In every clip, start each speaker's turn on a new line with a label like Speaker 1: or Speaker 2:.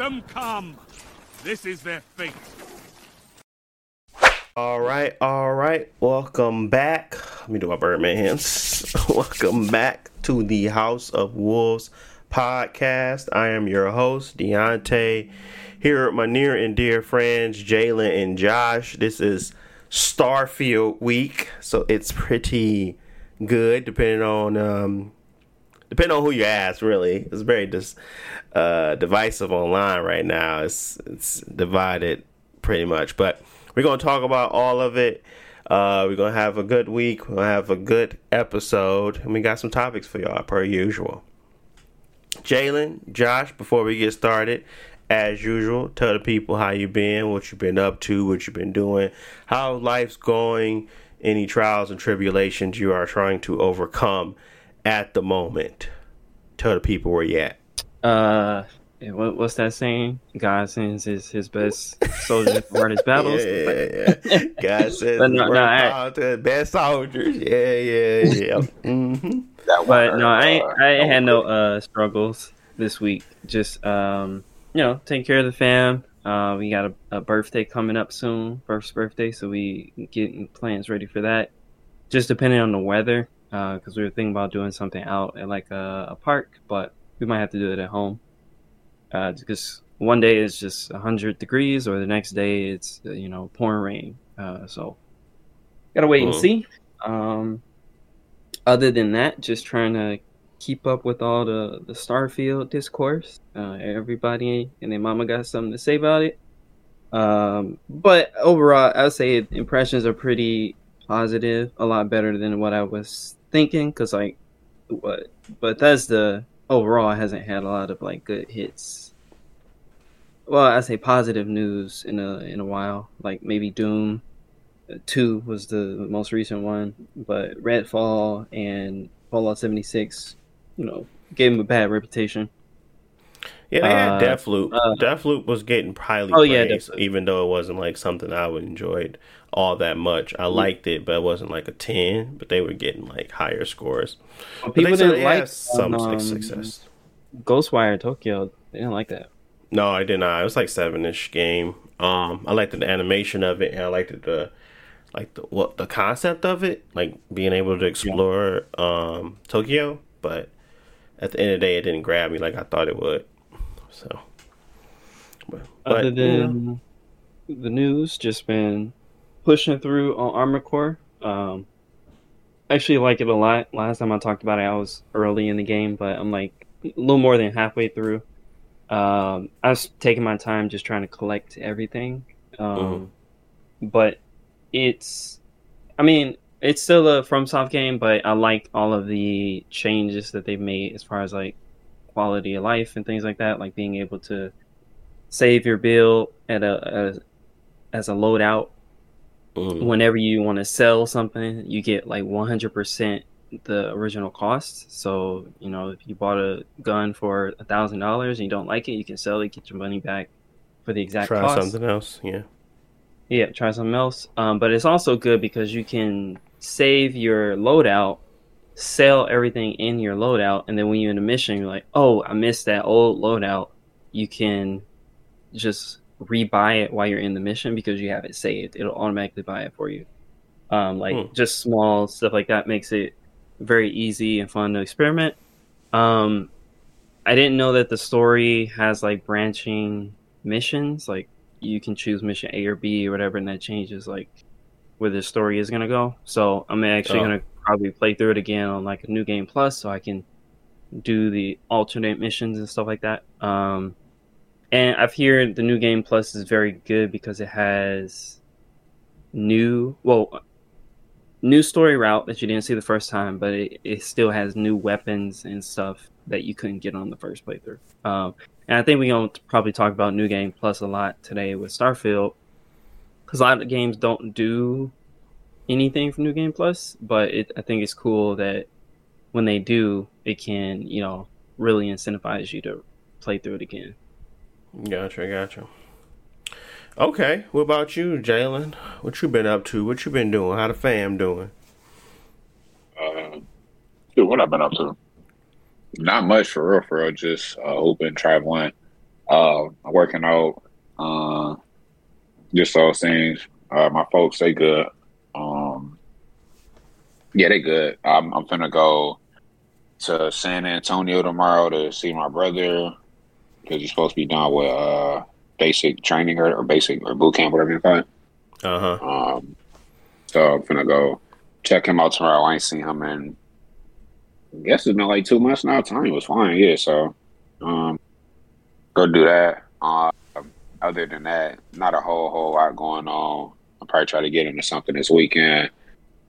Speaker 1: them come. This is their fate.
Speaker 2: All right, all right. Welcome back. Let me do my Birdman hands. Welcome back to the House of Wolves podcast. I am your host, Deontay. Here with my near and dear friends, Jalen and Josh. This is Starfield week, so it's pretty good, depending on um, depending on who you ask. Really, it's very dis, uh, divisive online right now. It's it's divided pretty much, but we're gonna talk about all of it. Uh, we're gonna have a good week. We're gonna have a good episode, and we got some topics for y'all per usual. Jalen, Josh, before we get started, as usual, tell the people how you've been, what you've been up to, what you've been doing, how life's going, any trials and tribulations you are trying to overcome at the moment. Tell the people where you at.
Speaker 3: Uh, what, what's that saying? God sends his, his best soldiers to run his battles.
Speaker 2: Yeah, yeah, yeah. God says
Speaker 3: But no,
Speaker 2: no,
Speaker 3: no, I-
Speaker 2: to the best soldiers. Yeah, yeah, yeah. hmm
Speaker 4: That
Speaker 3: But no, I ain't,
Speaker 4: uh,
Speaker 3: I ain't had
Speaker 4: one
Speaker 3: no uh struggles this week. Just um, you know, take care of the fam. Uh, we got a, a birthday coming up soon, first birthday, so we getting plans ready for that. Just depending on the weather, because we were thinking about doing something out at like a, a park, but we might have to do it at home. Uh, because one day it's just hundred degrees, or the next day it's uh, you know pouring rain. Uh, so gotta wait and see. Um, other than that, just trying to keep up with all the the Starfield discourse. Uh, everybody and their mama got something to say about it. Um, but overall, I'd say impressions are pretty positive, a lot better than what I was thinking. Cause like, what Bethesda overall hasn't had a lot of like good hits. Well, I say positive news in a in a while. Like maybe Doom uh, Two was the most recent one, but Redfall and Fallout seventy six, you know, gave him a bad reputation.
Speaker 2: Yeah, they had
Speaker 3: Uh,
Speaker 2: Deathloop.
Speaker 3: uh,
Speaker 2: Deathloop was getting highly
Speaker 3: Oh, yeah,
Speaker 2: praised,
Speaker 3: Deathloop.
Speaker 2: even though it wasn't like something I would enjoyed all that much. I liked it, but it wasn't like a ten. But they were getting like higher scores. But
Speaker 3: People didn't like
Speaker 2: some
Speaker 3: um,
Speaker 2: success.
Speaker 3: Ghostwire Tokyo. They didn't like that.
Speaker 2: No, I did not. It was like seven ish game. Um, I liked the animation of it, and I liked the like the what the concept of it, like being able to explore um Tokyo. But at the end of the day, it didn't grab me like I thought it would. So, but, but,
Speaker 3: Other
Speaker 2: you know,
Speaker 3: than the news, just been pushing through on Armored Core. Um, actually like it a lot. Last time I talked about it, I was early in the game, but I'm like a little more than halfway through. Um, I was taking my time just trying to collect everything. Um, but it's, I mean, it's still a FromSoft game, but I like all of the changes that they've made as far as like quality of life and things like that, like being able to save your build at a, a as a loadout
Speaker 2: mm,
Speaker 3: whenever you want to sell something you get like 100% the original cost so you know if you bought a gun for a thousand dollars and you don't like it you can sell it get your money back for the exact
Speaker 2: try
Speaker 3: cost
Speaker 2: something else. Yeah.
Speaker 3: yeah try something else um, but it's also good because you can save your loadout sell everything in your loadout and then when you're in a mission you're like oh i missed that old loadout you can just rebuy it while you're in the mission because you have it saved it'll automatically buy it for you um, like
Speaker 2: Hmm.
Speaker 3: just small stuff like that makes it very easy and fun to experiment um, i didn't know that the story has like branching missions like you can choose mission A or B or whatever, and that changes like where the story is gonna go. So I'm actually
Speaker 2: Oh.
Speaker 3: gonna probably play through it again on like a new game plus, so I can do the alternate missions and stuff like that. Um, and I've heard the new game plus is very good because it has new, well, new story route that you didn't see the first time, but it, it still has new weapons and stuff that you couldn't get on the first playthrough. Um, and I think we're going to probably talk about New Game Plus a lot today with Starfield. Because a lot of games don't do anything for New Game Plus, but it, I think it's cool that when they do, it can, you know, really incentivize you to play through it again.
Speaker 2: Gotcha, gotcha. Okay, what about you, Jalen? What you been up to? What you been doing? How the fam doing?
Speaker 4: Uh, dude, what I've been up to? Not much for real, for real. Just uh, hooping, traveling. Uh, working out. Uh, just those things. Uh, my folks, they good. Um, yeah, they good. I'm, I'm finna go to San Antonio tomorrow to see my brother because you're supposed to be done with uh, basic training or, or basic or boot camp, whatever you call it.
Speaker 2: Uh huh.
Speaker 4: Um, so I'm gonna go check him out tomorrow. I ain't seen him in. I guess it's been like two months now. Time was fine, yeah. So, um, go do that. Uh, other than that, not a whole whole lot going on. I'll probably try to get into something this weekend.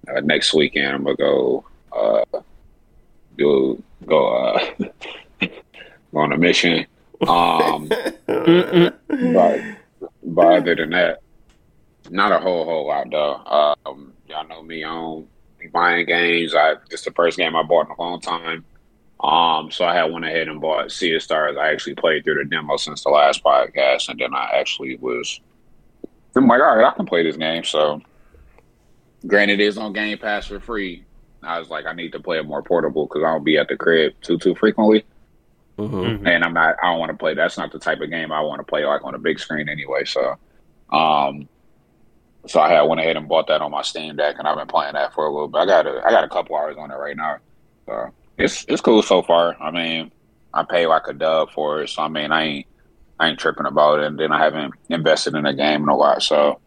Speaker 4: Uh, next weekend, I'm gonna go uh, do go uh, go on a mission. Um, but but other than that, not a whole whole lot though. Um, y'all know me. Be buying games. I this the first game I bought in a long time. Um, so I had went ahead and bought Sea of Stars. I actually played through the demo since the last podcast, and then I actually was. I'm like, all right, I can play this game. So, granted, it is on Game Pass for free. I was like, I need to play it more portable because I don't be at the crib too too frequently,
Speaker 2: Mm-hmm.
Speaker 4: and I'm not. I don't want to play. That's not the type of game I want to play like on a big screen anyway. So, um, so I had went ahead and bought that on my Steam Deck, and I've been playing that for a little bit. I got a, I got a couple hours on it right now. So it's it's cool so far. I mean, I pay like a dub for it, so I mean, I ain't I ain't tripping about it. And then I haven't invested in the game in a while, so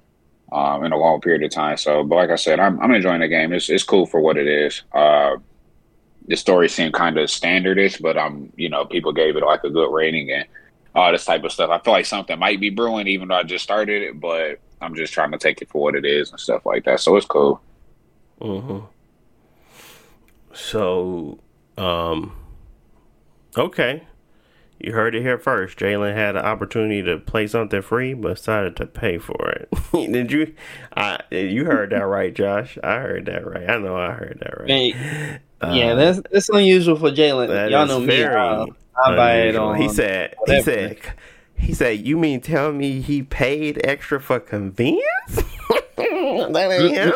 Speaker 4: um, in a long period of time. So, but like I said, I'm I'm enjoying the game. It's it's cool for what it is. Uh, the story seemed kind of standardish, but um, you know, people gave it like a good rating and all this type of stuff. I feel like something might be brewing, even though I just started it, but I'm just trying to take it for what it is and stuff like that. So it's cool.
Speaker 2: Mm-hmm. So, um, okay. You heard it here first. Jalen had an opportunity to play something free, but decided to pay for it. Did you? I you heard that right, Josh? I heard that right. I know I heard that right.
Speaker 3: Hey, yeah, that's that's unusual for Jalen. Y'all know me. I, I buy it on.
Speaker 2: He said. He said. He said, "You mean tell me he paid extra for convenience? that ain't him.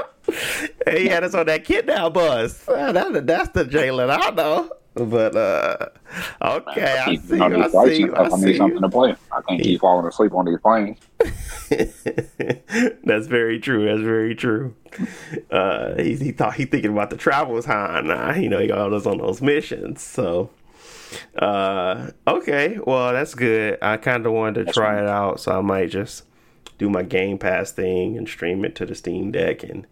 Speaker 2: He had us on that kidnap bus. Uh, that, that's the Jalen I know. But uh, okay, I
Speaker 4: keep-
Speaker 2: see.
Speaker 4: you know,
Speaker 2: I
Speaker 4: these flights
Speaker 2: see.
Speaker 4: and
Speaker 2: I
Speaker 4: I
Speaker 2: see.
Speaker 4: need something to play. I can't keep falling asleep on these planes.
Speaker 2: That's very true. That's very true. Uh, he, he thought he thinking about the travels high now. You know, he got us on those missions. So, uh, okay, well that's good. I kind of wanted to try it out, so I might just do my Game Pass thing and stream it to the Steam Deck and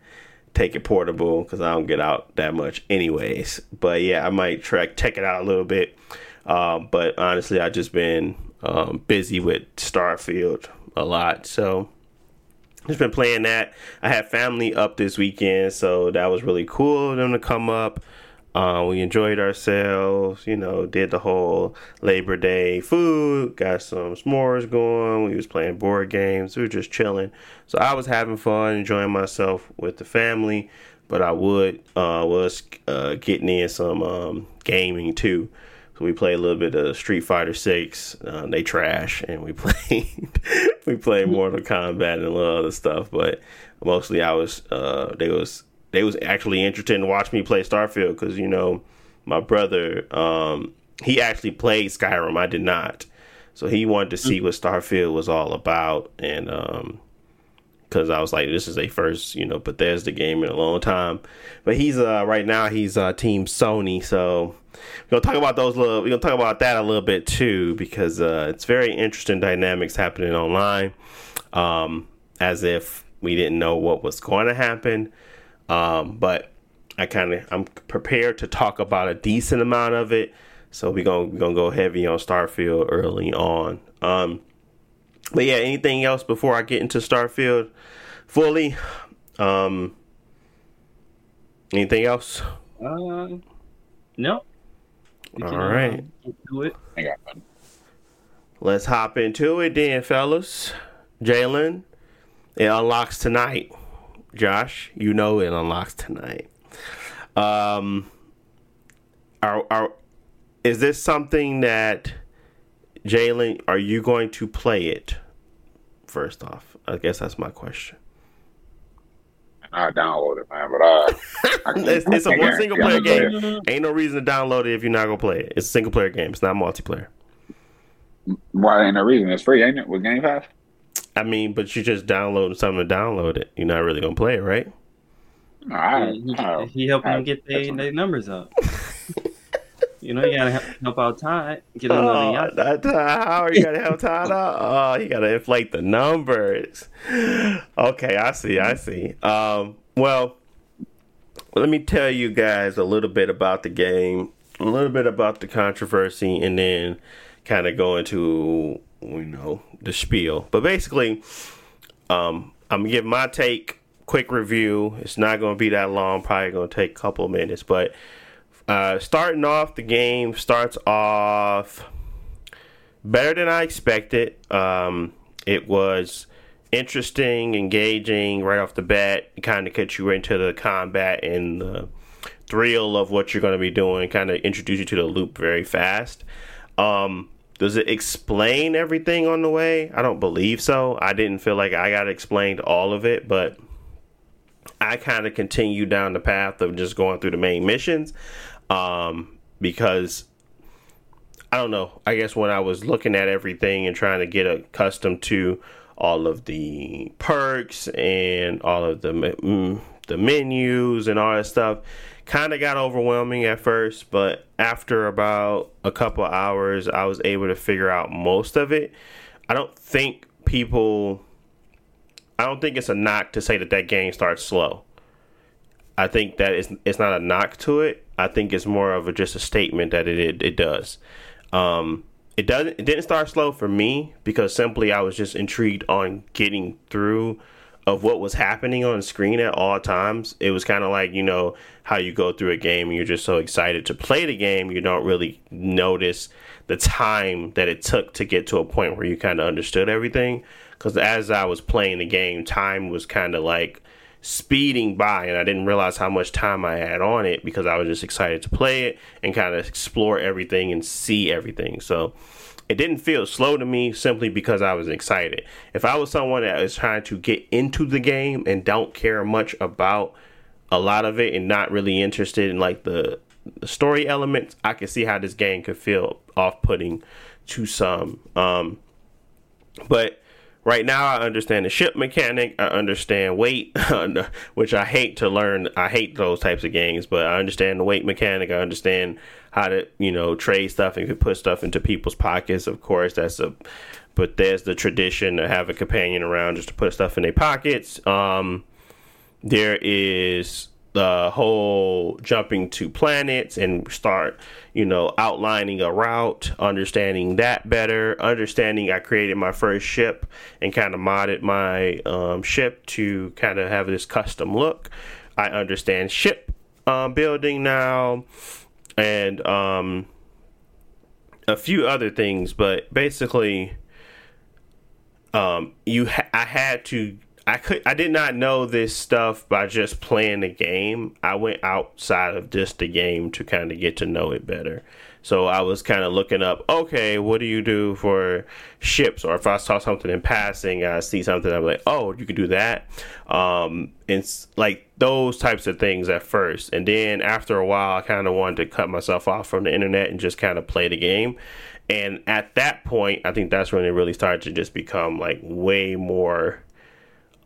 Speaker 2: take it portable because I don't get out that much anyways. But yeah, I might try check it out a little bit. Um, but honestly, I've just been um, busy with Starfield a lot, so just been playing that. I had family up this weekend, so that was really cool of them to come up. Uh, we enjoyed ourselves, you know, did the whole Labor Day food, got some s'mores going. We was playing board games. We were just chilling. So I was having fun, enjoying myself with the family. But I would uh, was uh, getting in some um, gaming too. So we played a little bit of Street Fighter Six. Uh, they trash, and we played we played Mortal Kombat and a little other stuff. But mostly, I was uh, they was they was actually interested in watching me play Starfield because you know my brother um, he actually played Skyrim. I did not, so he wanted to see what Starfield was all about, and um, because I was like, this is a first, you know, Bethesda game in a long time. But he's uh right now he's uh Team Sony, so we're gonna talk about those little. We're gonna talk about that a little bit too because uh, it's very interesting dynamics happening online. Um, as if we didn't know what was going to happen, um, but I kind of I'm prepared to talk about a decent amount of it. So we're gonna we're gonna go heavy on Starfield early on. Um, but yeah, anything else before I get into Starfield fully? Um, anything else?
Speaker 3: Uh, no. We
Speaker 2: All
Speaker 3: can, uh,
Speaker 2: right.
Speaker 3: get to it.
Speaker 4: I got nothing.
Speaker 2: Let's hop into it then, fellas. Jalen, it unlocks tonight. Josh, you know it unlocks tonight. Um, are are is this something that Jalen? Are you going to play it? First off, I guess that's my question.
Speaker 4: I downloaded it, man, but uh, I
Speaker 2: It's, it's
Speaker 4: I
Speaker 2: a one single player
Speaker 4: play
Speaker 2: game. Ain't no reason to download it if you're not gonna play it. It's a single player game. It's not multiplayer.
Speaker 4: Why ain't no reason? It's free, ain't it? With Game Pass.
Speaker 2: I mean, but you're just downloading something to download it. You're not really gonna play it, right?
Speaker 4: All right.
Speaker 3: he,
Speaker 4: Oh,
Speaker 3: he helping
Speaker 4: all
Speaker 3: them get
Speaker 4: right.
Speaker 3: their, numbers up. you know, you gotta help, help out Ty get another
Speaker 2: Oh,
Speaker 3: yacht.
Speaker 2: that, how are you gonna help Todd out? Oh, you gotta inflate the numbers. Okay, I see, I see. Um, well, let me tell you guys a little bit about the game, a little bit about the controversy, and then kind of go into you know the spiel. But basically, um, I'm gonna give my take, quick review. It's not gonna be that long, probably gonna take a couple minutes, but. Uh, starting off, the game starts off better than I expected. Um, it was interesting, engaging right off the bat. Kind of gets you into the combat and the thrill of what you're going to be doing. Kind of introduce you to the loop very fast. Um, does it explain everything on the way? I don't believe so. I didn't feel like I got explained all of it, but I kind of continue down the path of just going through the main missions um, because I don't know. I guess when I was looking at everything and trying to get accustomed to all of the perks and all of the mm, the menus and all that stuff, kind of got overwhelming at first. But after about a couple hours, I was able to figure out most of it. I don't think people. I don't think it's a knock to say that that game starts slow. I think that it's it's not a knock to it. I think it's more of a, just a statement that it it, it does. Um, it doesn't. It didn't start slow for me because simply I was just intrigued on getting through of what was happening on screen at all times. It was kind of like you know how you go through a game and you're just so excited to play the game, you don't really notice the time that it took to get to a point where you kind of understood everything. Because as I was playing the game, time was kind of like speeding by and I didn't realize how much time I had on it because I was just excited to play it and kind of explore everything and see everything. So it didn't feel slow to me simply because I was excited. If I was someone that is trying to get into the game and don't care much about a lot of it and not really interested in like the, story elements, I could see how this game could feel off-putting to some. Um, but right now I understand the ship mechanic. I understand weight, which I hate to learn. I hate those types of games, but I understand the weight mechanic. I understand how to, you know, trade stuff and put stuff into people's pockets. Of course, that's a, but there's the tradition to have a companion around just to put stuff in their pockets. Um, there is the whole jumping to planets and start, you know, outlining a route, understanding that better, understanding I created my first ship and kind of modded my um, ship to kind of have this custom look. I understand ship um, building now and um, a few other things, but basically, um, you ha- I had to I could I did not know this stuff by just playing the game. I went outside of just the game to kind of get to know it better. So I was kind of looking up, okay, what do you do for ships? Or if I saw something in passing, I see something, I'm like, oh, you can do that. Um, it's like those types of things at first. And then after a while, I kind of wanted to cut myself off from the internet and just kind of play the game. And at that point, I think that's when it really started to just become like way more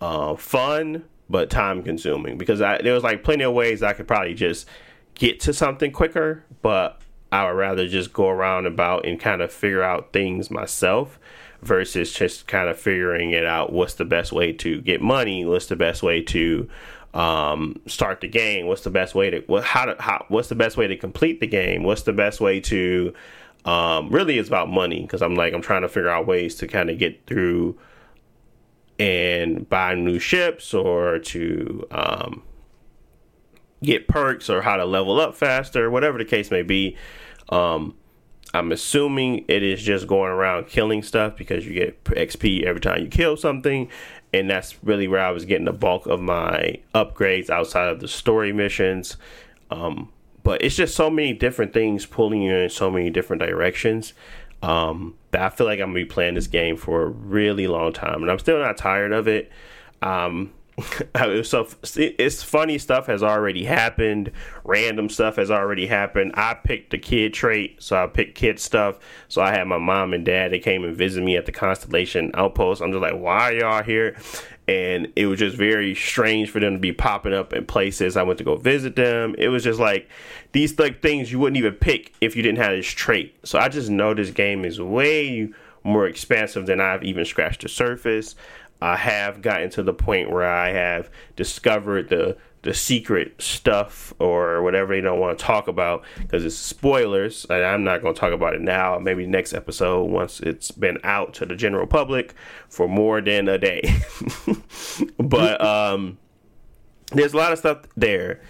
Speaker 2: uh, fun but time consuming because I, there was like plenty of ways I could probably just get to something quicker, but I would rather just go around about and kind of figure out things myself versus just kind of figuring it out. What's the best way to get money? What's the best way to um, start the game? What's the best way to what how to how what's the best way to complete the game? What's the best way to um, really it's about money because I'm like I'm trying to figure out ways to kind of get through and buy new ships or to um, get perks or how to level up faster, whatever the case may be. Um, I'm assuming it is just going around killing stuff because you get XP every time you kill something. And that's really where I was getting the bulk of my upgrades outside of the story missions. Um, but it's just so many different things pulling you in so many different directions um, that I feel like I'm gonna be playing this game for a really long time, and I'm still not tired of it. Um, so it's funny stuff has already happened. Random stuff has already happened. I picked the kid trait, so I picked kid stuff. So I had my mom and dad. They came and visited me at the Constellation Outpost. I'm just like, why y'all here? And it was just very strange for them to be popping up in places. I went to go visit them. It was just like these like things you wouldn't even pick if you didn't have this trait. So I just know this game is way more expansive than I've even scratched the surface. I have gotten to the point where I have discovered the the secret stuff or whatever they don't want to talk about because it's spoilers. And I'm not going to talk about it now. Maybe next episode once it's been out to the general public for more than a day. but um, there's a lot of stuff there,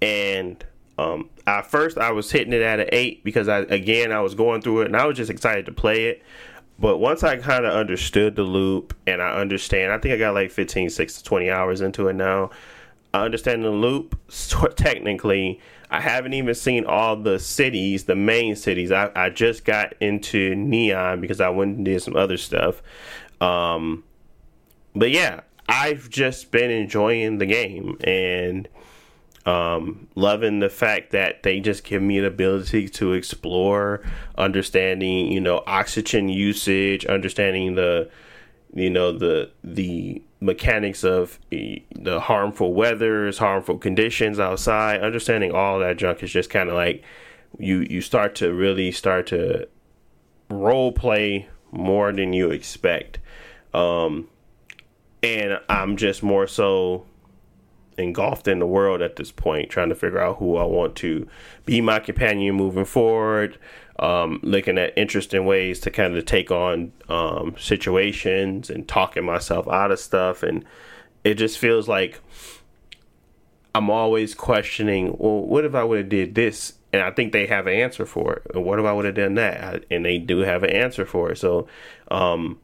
Speaker 2: and um, at first I was hitting it at an eight because I again I was going through it and I was just excited to play it. But once I kind of understood the loop and I understand, I think I got like 15, 6 to 20 hours into it now. I understand the loop. So technically, I haven't even seen all the cities, the main cities. I, I just got into Neon because I went and did some other stuff. Um, but yeah, I've just been enjoying the game and um, loving the fact that they just give me an ability to explore, understanding, you know, oxygen usage, understanding the, you know, the the mechanics of the harmful weathers, harmful conditions outside, understanding all that junk is just kind of like you you start to really start to role play more than you expect. Um, and I'm just more so engulfed in the world at this point, trying to figure out who I want to be my companion moving forward. Um, looking at interesting ways to kind of take on um, situations and talking myself out of stuff, and it just feels like I'm always questioning. Well, what if I would have did this? And I think they have an answer for it. What if I would have done that? And they do have an answer for it. So, um,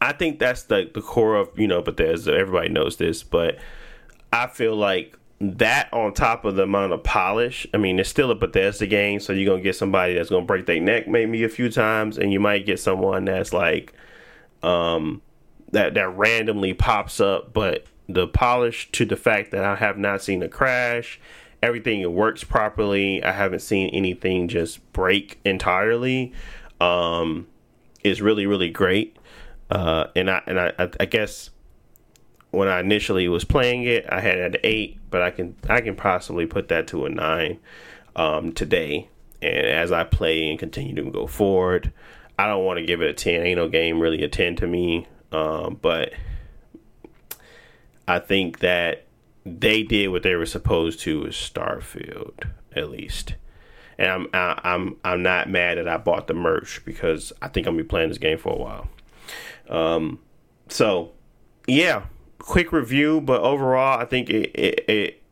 Speaker 2: I think that's the the core of you know Bethesda. Everybody knows this, but I feel like that on top of the amount of polish. I mean, it's still a Bethesda game, so you're gonna get somebody that's gonna break their neck maybe a few times, and you might get someone that's like, um, that that randomly pops up. But the polish to the fact that I have not seen a crash, everything works properly. I haven't seen anything just break entirely. Um, is really really great. Uh, and I and I, I guess when I initially was playing it, I had an eight, but I can I can possibly put that to a nine um, today. And as I play and continue to go forward, I don't want to give it a ten. Ain't no game really a ten to me, um, but I think that they did what they were supposed to with Starfield, at least. And I'm I, I'm I'm not mad that I bought the merch because I think I'm gonna be playing this game for a while. Um, so yeah, quick review, but overall, I think it it it,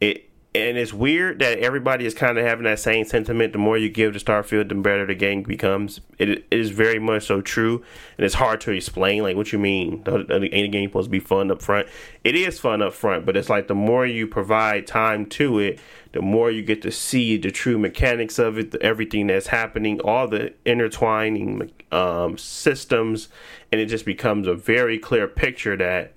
Speaker 2: it and it's weird that everybody is kind of having that same sentiment. The more you give to Starfield, the better the game becomes. It, it is very much so true, and it's hard to explain. Like, what you mean? Ain't the game supposed to be fun up front? It is fun up front, but it's like the more you provide time to it, the more you get to see the true mechanics of it, everything that's happening, all the intertwining um, systems, and it just becomes a very clear picture that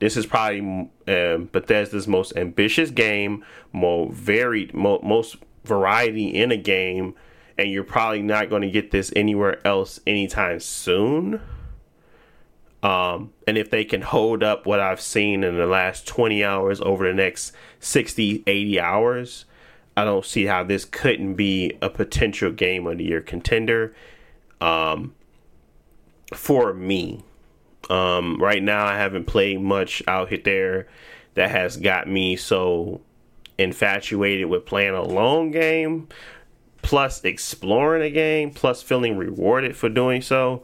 Speaker 2: this is probably um, Bethesda's most ambitious game, more varied, mo- most variety in a game, and you're probably not going to get this anywhere else anytime soon. Um, and if they can hold up what I've seen in the last 20 hours over the next 60, 80 hours, I don't see how this couldn't be a potential game of the year contender um, for me. Um, right now, I haven't played much out here there that has got me so infatuated with playing a long game, plus exploring a game, plus feeling rewarded for doing so,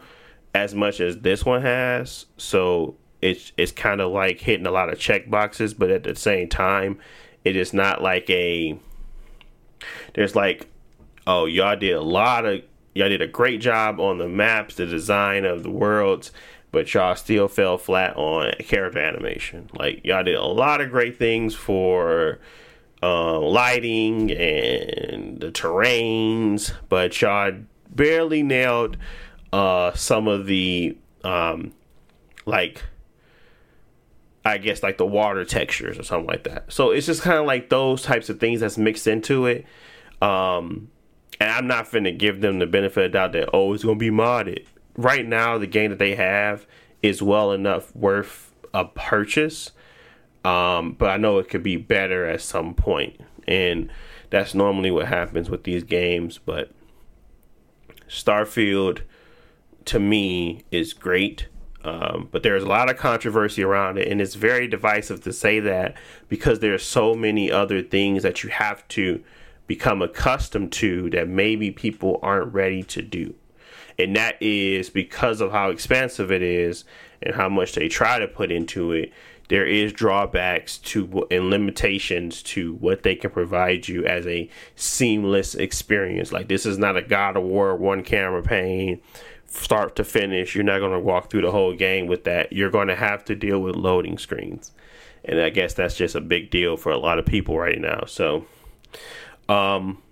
Speaker 2: as much as this one has. So it's it's kind of like hitting a lot of check boxes, but at the same time, it is not like a. There's like, oh, y'all did a lot of y'all did a great job on the maps, the design of the worlds, but y'all still fell flat on character animation. Like y'all did a lot of great things for uh, lighting and the terrains, but y'all barely nailed uh, some of the um, like I guess like the water textures or something like that. So it's just kind of like those types of things that's mixed into it. Um, and I'm not finna give them the benefit of the doubt that oh it's gonna be modded. Right now, the game that they have is well enough worth a purchase. Um, but I know it could be better at some point, and that's normally what happens with these games. But Starfield, to me, is great. Um, but there's a lot of controversy around it, and it's very divisive to say that because there's so many other things that you have to become accustomed to that maybe people aren't ready to do. And that is because of how expansive it is and how much they try to put into it. There is drawbacks to and limitations to what they can provide you as a seamless experience. Like this is not a God of War one camera pane start to finish. You're not going to walk through the whole game with that. You're going to have to deal with loading screens. And I guess that's just a big deal for a lot of people right now. So, um,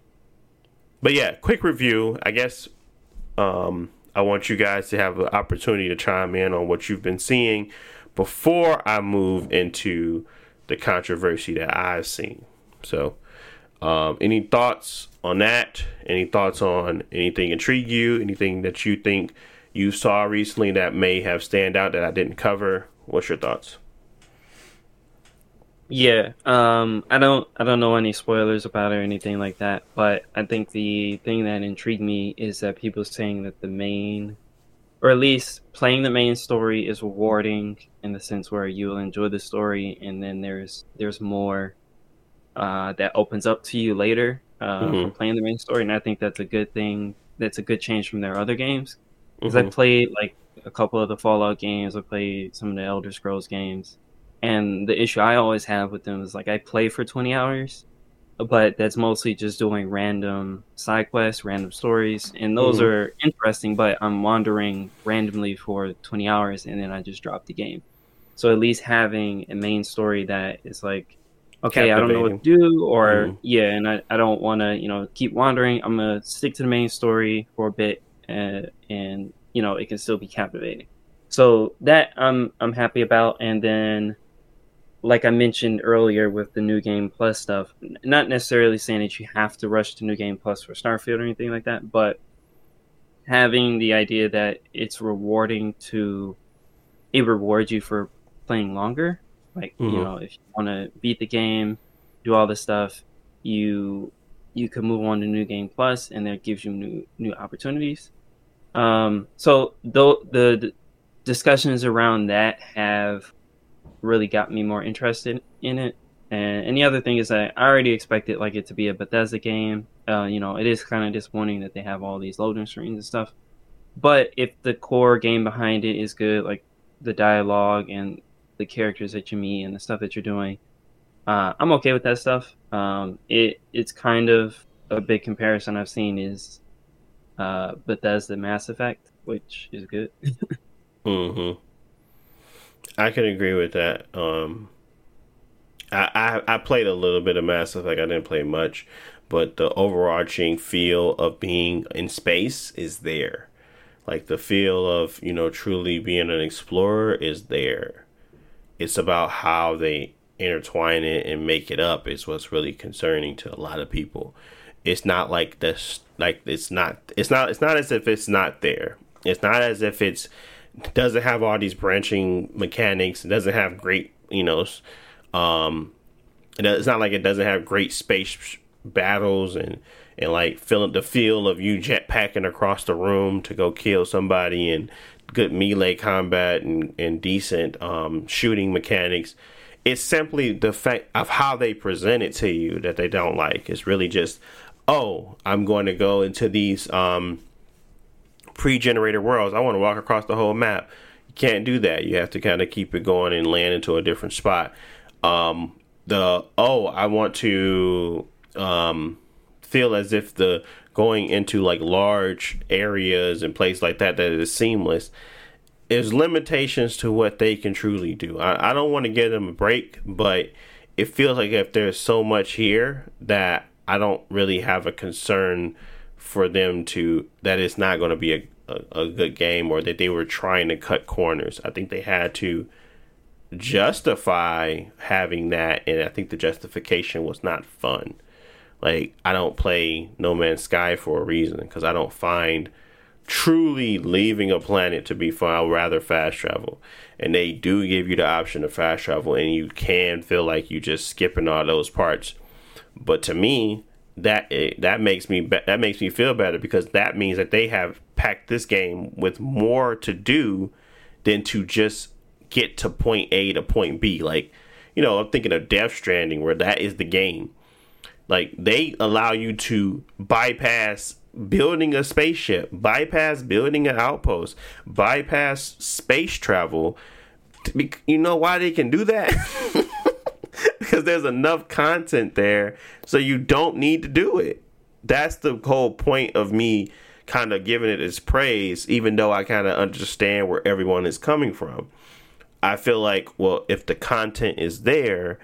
Speaker 2: but yeah, quick review. I guess um, I want you guys to have an opportunity to chime in on what you've been seeing before I move into the controversy that I've seen. So, um, any thoughts on that? Any thoughts on anything intrigue you? Anything that you think you saw recently that may have stand out that I didn't cover? What's your thoughts?
Speaker 3: Yeah, um, I don't, I don't know any spoilers about it or anything like that. But I think the thing that intrigued me is that people saying that the main, or at least playing the main story, is rewarding in the sense where you will enjoy the story, and then there's there's more uh, that opens up to you later uh, mm-hmm. for playing the main story, and I think that's a good thing. That's a good change from their other games because mm-hmm. I played like a couple of the Fallout games. I played some of the Elder Scrolls games, and the issue I always have with them is like I play for twenty hours, but that's mostly just doing random side quests, random stories, and those mm-hmm. are interesting. But I'm wandering randomly for twenty hours, and then I just drop the game. So at least having a main story that is like okay, I don't know what to do, or mm. yeah, and I, I don't want to, you know, keep wandering. I'm gonna stick to the main story for a bit, and, uh, and you know, it can still be captivating. So that I'm I'm happy about, and then, like I mentioned earlier with the new game plus stuff, not necessarily saying that you have to rush to new game plus for Starfield or anything like that, but having the idea that it's rewarding to it rewards you for playing longer like mm-hmm. you know, if you want to beat the game, do all this stuff, you you can move on to New Game Plus, and that gives you new new opportunities. Um, so the, the discussions around that have really got me more interested in it. And, and the other thing is that I already expected like it to be a Bethesda game. Uh, you know, it is kind of disappointing that they have all these loading screens and stuff. But if the core game behind it is good, like the dialogue and the characters that you meet and the stuff that you're doing. Uh, I'm okay with that stuff. Um, it it's kind of a big comparison I've seen is uh, Bethesda Mass Effect, which is good.
Speaker 2: mm-hmm. I can agree with that. Um, I, I I played a little bit of Mass Effect. I didn't play much, but the overarching feel of being in space is there. Like the feel of you know truly being an explorer is there it's about how they intertwine it and make it up is what's really concerning to a lot of people. It's not like this like it's not it's not it's not as if it's not there. It's not as if it's doesn't have all these branching mechanics. It doesn't have great, you know, um it's not like it doesn't have great space battles and and like feeling the feel of you jetpacking across the room to go kill somebody and good melee combat and, and decent um, shooting mechanics. It's simply the fact of how they present it to you that they don't like. It's really just, oh, I'm going to go into these um, pre-generated worlds. I want to walk across the whole map. You can't do that. You have to kind of keep it going and land into a different spot. Um, the oh, I want to um, feel as if the going into like large areas and places like that that is seamless there's limitations to what they can truly do i, I don't want to give them a break but it feels like if there's so much here that i don't really have a concern for them to that it's not going to be a, a, a good game or that they were trying to cut corners i think they had to justify having that, and I think the justification was not fun. Like I don't play No Man's Sky for a reason because I don't find truly leaving a planet to be fun. I'd rather fast travel, and they do give you the option of fast travel, and you can feel like you're just skipping all those parts. But to me, that eh, that makes me that makes me feel better because that means that they have packed this game with more to do than to just get to point A to point B. Like, you know, I'm thinking of Death Stranding where that is the game. Like they allow you to bypass building a spaceship, bypass building an outpost, bypass space travel. You know why they can do that? because there's enough content there so you don't need to do it. That's the whole point of me kind of giving it its praise, even though I kind of understand where everyone is coming from. I feel like, well, if the content is there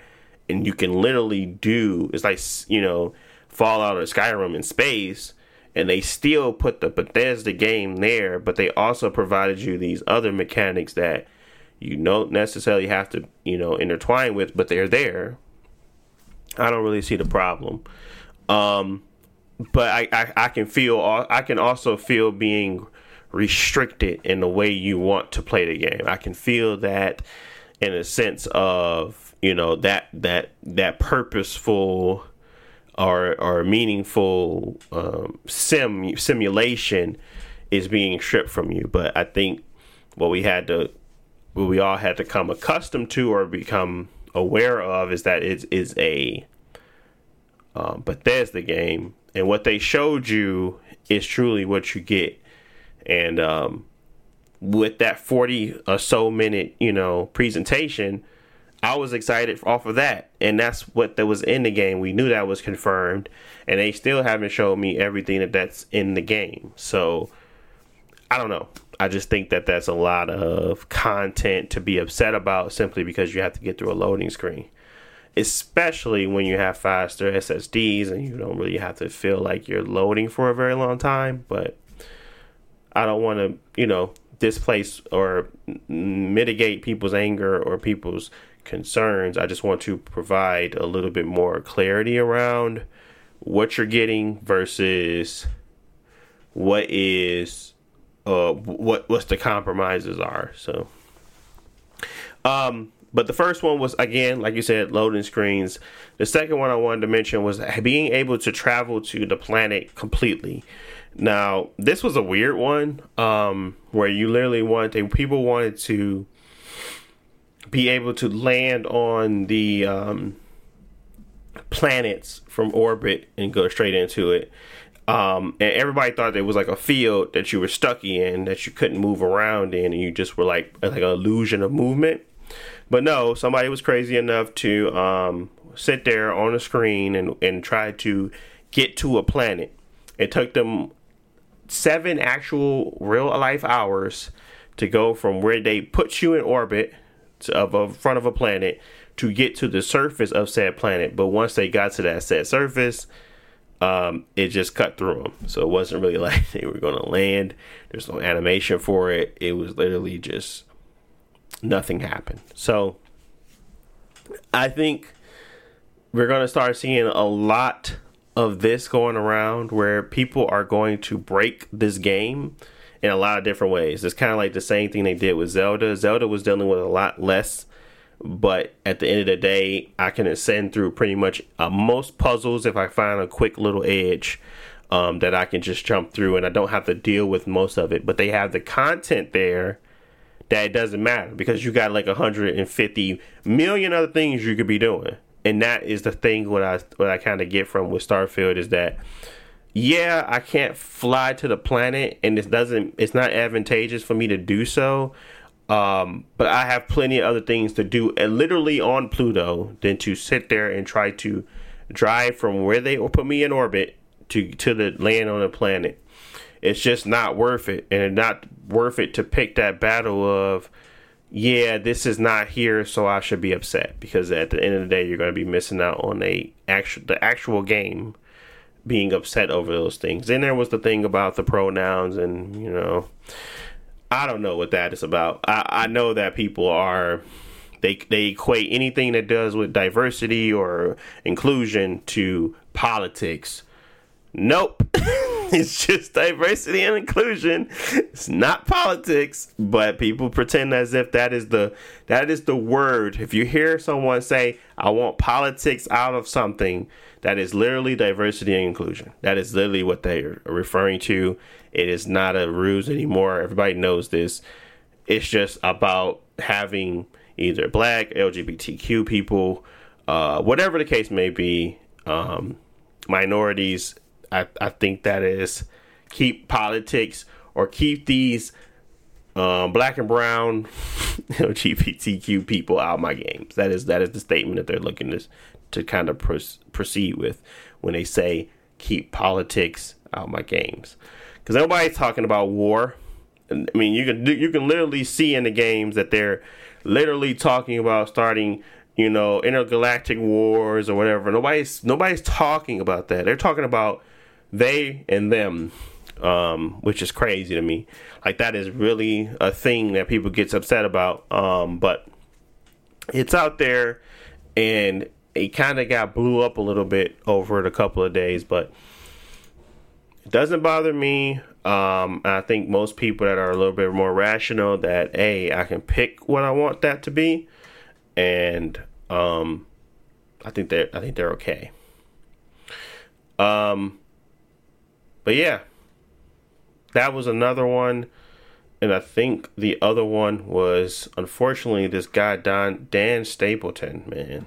Speaker 2: and you can literally do, it's like, you know, Fallout or Skyrim in space, and they still put the Bethesda game there, but they also provided you these other mechanics that you don't necessarily have to, you know, intertwine with, but they're there. I don't really see the problem. Um, but I, I, I can feel, I can also feel being restricted in the way you want to play the game. I can feel that in a sense of, you know, that, that, that purposeful or, or meaningful um, sim simulation is being stripped from you. But I think what we had to what we all had to come accustomed to or become aware of is that it is a um, Bethesda game, and what they showed you is truly what you get. And um, with that forty or so minute, you know, presentation, I was excited off of that, and that's what that was in the game. We knew that was confirmed, and they still haven't showed me everything that that's in the game. So I don't know. I just think that that's a lot of content to be upset about simply because you have to get through a loading screen. Especially when you have faster SSDs and you don't really have to feel like you're loading for a very long time. But I don't want to, you know, displace or mitigate people's anger or people's concerns. I just want to provide a little bit more clarity around what you're getting versus what is uh, what what the compromises are. So, um, but the first one was again, like you said, loading screens. The second one I wanted to mention was being able to travel to the planet completely. Now, this was a weird one, um, where you literally wanted to, people wanted to be able to land on the um, planets from orbit and go straight into it. Um, and everybody thought it was like a field that you were stuck in that you couldn't move around in, and you just were like like an illusion of movement. But no, somebody was crazy enough to um, sit there on a screen and and try to get to a planet. It took them seven actual real life hours to go from where they put you in orbit to, of a front of a planet to get to the surface of said planet. But once they got to that said surface, um, it just cut through them. So it wasn't really like they were going to land. There's no animation for it. It was literally just nothing happened. So I think we're going to start seeing a lot of this going around where people are going to break this game in a lot of different ways. It's kind of like the same thing they did with Zelda. Zelda was dealing with a lot less but at the end of the day, I can ascend through pretty much uh, most puzzles if I find a quick little edge um, that I can just jump through, and I don't have to deal with most of it. But they have the content there that it doesn't matter because you got like 150 million other things you could be doing, and that is the thing. What I what I kind of get from with Starfield is that yeah, I can't fly to the planet, and it doesn't. It's not advantageous for me to do so um, but I have plenty of other things to do, and literally on Pluto, than to sit there and try to drive from where they put me in orbit to to the land on the planet. It's just not worth it, and it's not worth it to pick that battle of, yeah, this is not here, so I should be upset because at the end of the day, you're going to be missing out on a actual the actual game being upset over those things. Then there was the thing about the pronouns, and you know I don't know what that is about. I, I know that people are they they equate anything that does with diversity or inclusion to politics. Nope. it's just diversity and inclusion. It's not politics, but people pretend as if that is the that is the word. If you hear someone say, "I want politics out of something," that is literally diversity and inclusion. That is literally what they are referring to. It is not a ruse anymore. Everybody knows this. It's just about having either black, LGBTQ people, uh, whatever the case may be, um, minorities. I, I think that is keep politics or keep these um, black and brown LGBTQ people out my games. That is that is the statement that they're looking to to kind of proceed with when they say keep politics out of my games. Because nobody's talking about war. I mean, you can you can literally see in the games that they're literally talking about starting, you know, intergalactic wars or whatever. Nobody's nobody's talking about that. They're talking about they and them, um, which is crazy to me. Like that is really a thing that people gets upset about. Um, but it's out there, and it kind of got blew up a little bit over a couple of days, but it doesn't bother me. Um, I think most people that are a little bit more rational that hey, I can pick what I want that to be, and um, I think they I think they're okay. Um, but yeah, that was another one, and I think the other one was unfortunately this guy Don Dan Stapleton. Man,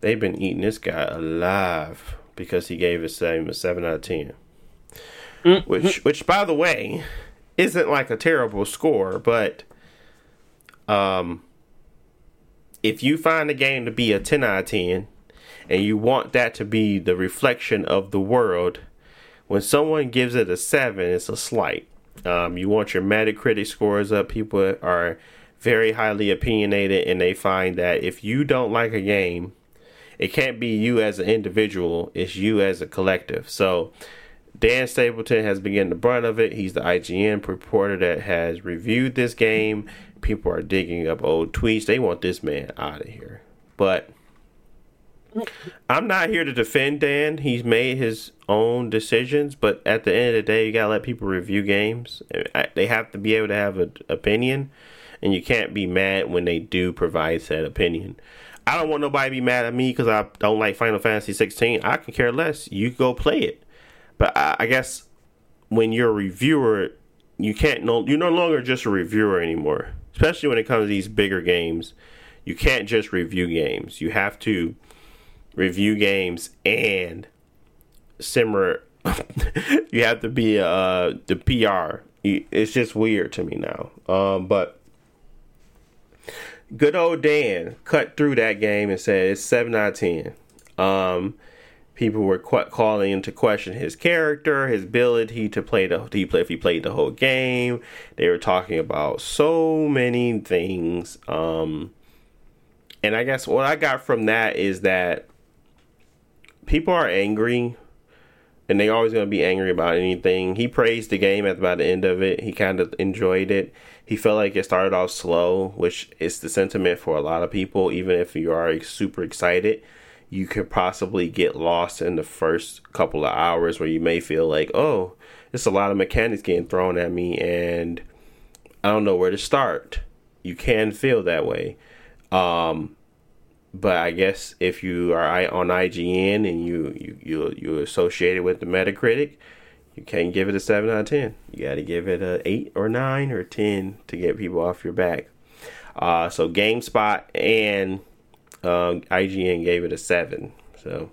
Speaker 2: they've been eating this guy alive because he gave his same a seven out of ten. Mm-hmm. Which, which, by the way, isn't like a terrible score, but um, if you find a game to be a ten out of ten, and you want that to be the reflection of the world, when someone gives it a seven, it's a slight. Um, you want your Metacritic scores up. People are very highly opinionated, and they find that if you don't like a game, it can't be you as an individual; it's you as a collective. So Dan Stapleton has begun the brunt of it. He's the IGN reporter that has reviewed this game. People are digging up old tweets. They want this man out of here. But I'm not here to defend Dan. He's made his own decisions, but at the end of the day, you gotta let people review games. They have to be able to have an opinion, and you can't be mad when they do provide said opinion. I don't want nobody to be mad at me because I don't like Final Fantasy 16. I can care less. You go play it. But I, I guess when you're a reviewer, you can't no you're no longer just a reviewer anymore. Especially when it comes to these bigger games, you can't just review games. You have to review games and simmer. you have to be uh the PR. It's just weird to me now. Um, but good old Dan cut through that game and said it's seven out of ten. Um, people were qu- calling into question his character, his ability to play the he play if he played the whole game. They were talking about so many things. Um, and I guess what I got from that is that people are angry and they're always going to be angry about anything. He praised the game at about the end of it. He kind of enjoyed it. He felt like it started off slow, which is the sentiment for a lot of people, even if you are super excited you could possibly get lost in the first couple of hours where you may feel like, oh, it's a lot of mechanics getting thrown at me and I don't know where to start. You can feel that way. Um, but I guess if you are on IGN and you you you you associated with the Metacritic, you can't give it a seven out of ten. You got to give it a eight or nine or ten to get people off your back. Uh, so GameSpot and uh, IGN gave it a seven. So,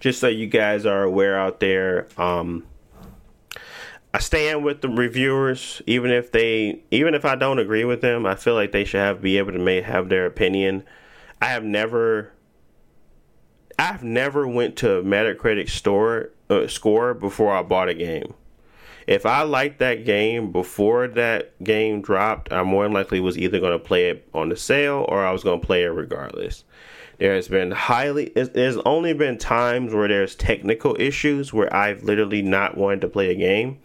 Speaker 2: just so you guys are aware out there, um, I stand with the reviewers, even if they, even if I don't agree with them. I feel like they should have be able to make have their opinion. I have never, I've never went to a Metacritic store uh, score before I bought a game if I liked that game before that game dropped, I more than likely was either going to play it on the sale or I was going to play it regardless. There has been highly, there's only been times where there's technical issues where I've literally not wanted to play a game,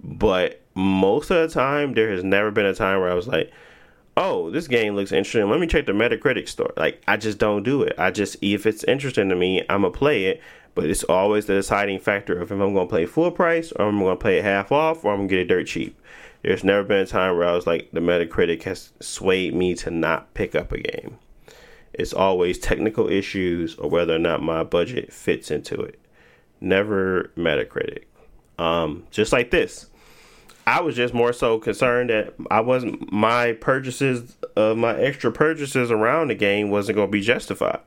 Speaker 2: but most of the time, there has never been a time where I was like, oh, this game looks interesting. Let me check the Metacritic store. Like, I just don't do it. I just, if it's interesting to me, I'm going to play it. But it's always the deciding factor of if I'm going to play full price or I'm going to play it half off or I'm going to get it dirt cheap. There's never been a time where I was like, the Metacritic has swayed me to not pick up a game. It's always technical issues or whether or not my budget fits into it. Never Metacritic. Um, just like this. I was just more so concerned that I wasn't my purchases of uh, my extra purchases around the game wasn't going to be justified.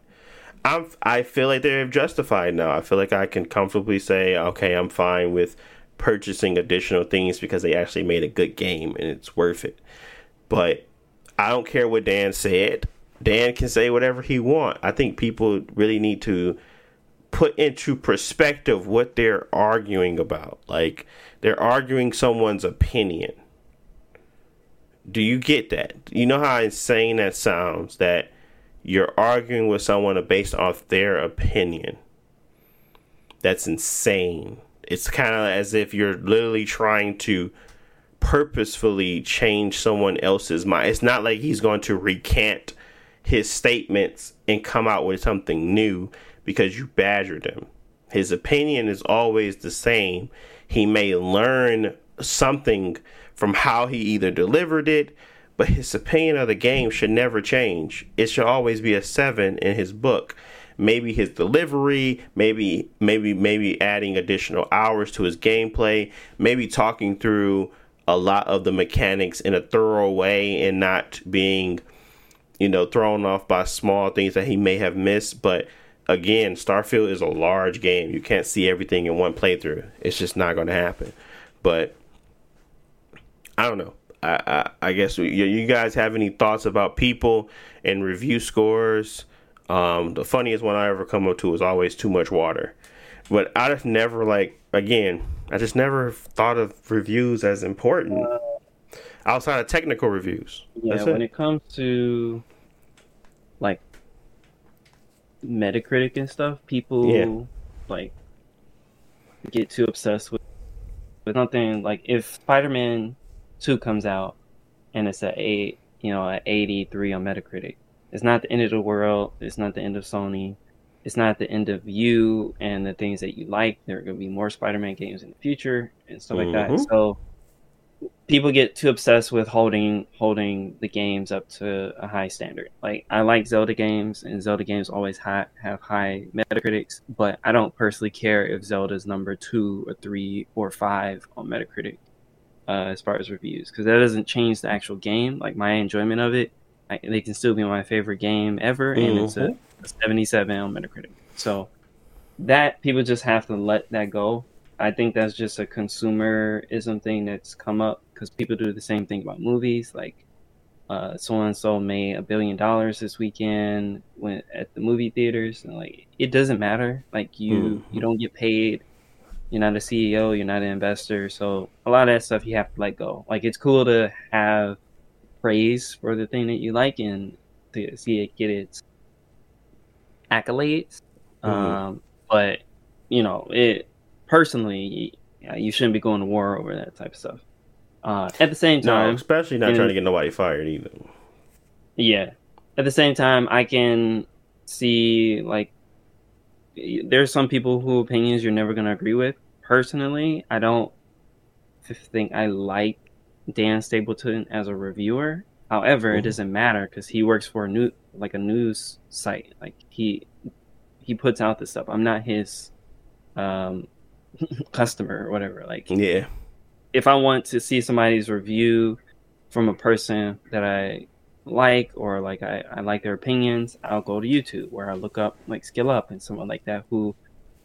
Speaker 2: I'm I feel like they're justified now. I feel like I can comfortably say, okay, I'm fine with purchasing additional things because they actually made a good game and it's worth it. But I don't care what Dan said. Dan can say whatever he want. I think people really need to put into perspective what they're arguing about. Like they're arguing someone's opinion. Do you get that? You know how insane that sounds that you're arguing with someone based off their opinion. That's insane. It's kind of as if you're literally trying to purposefully change someone else's mind. It's not like he's going to recant his statements and come out with something new because you badgered him. His opinion is always the same. He may learn something from how he either delivered it, but his opinion of the game should never change. It should always be a seven in his book. Maybe his delivery, maybe maybe maybe adding additional hours to his gameplay, maybe talking through a lot of the mechanics in a thorough way and not being you know, thrown off by small things that he may have missed. But again, Starfield is a large game. You can't see everything in one playthrough. It's just not going to happen. But I don't know. I, I, I guess you, you, guys have any thoughts about people and review scores? Um, the funniest one I ever come up to is always too much water. But I just never like again. I just never thought of reviews as important outside of technical reviews.
Speaker 3: Yeah, That's when it. it comes to like Metacritic and stuff, people yeah. like get too obsessed with with something like if Spider-Man Two comes out and it's a eight, you know, eighty three on Metacritic, it's not the end of the world. It's not the end of Sony. It's not the end of you and the things that you like. There are going to be more Spider-Man games in the future and stuff mm-hmm. like that. Mm-hmm. So people get too obsessed with holding holding the games up to a high standard. Like I like Zelda games, and Zelda games always ha- have high Metacritics, but I don't personally care if Zelda's number two or three or five on Metacritic uh, as far as reviews, because that doesn't change the actual game. Like my enjoyment of it, I, they can still be my favorite game ever, and mm-hmm. it's a, a 77 on Metacritic. So that people just have to let that go I think that's just a consumerism thing that's come up because people do the same thing about movies. Like, so and so made a billion dollars this weekend when at the movie theaters. And like, it doesn't matter. Like, you mm-hmm. you don't get paid. You're not a CEO. You're not an investor. So a lot of that stuff you have to let go. Like, it's cool to have praise for the thing that you like and to see it get its accolades. Mm-hmm. Um, but you know, it personally, you shouldn't be going to war over that type of stuff. Uh, at the same time,
Speaker 2: no, especially not trying to get nobody fired either.
Speaker 3: Yeah. At the same time, I can see like there's some people who opinions you're never going to agree with. Personally, I don't think I like Dan Stapleton as a reviewer. However, mm-hmm. it doesn't matter because he works for a new like a news site. Like he he puts out this stuff. I'm not his um customer or whatever. Like,
Speaker 2: yeah,
Speaker 3: if I want to see somebody's review from a person that I like or like I, I like their opinions, I'll go to YouTube where I look up like Skill Up and someone like that who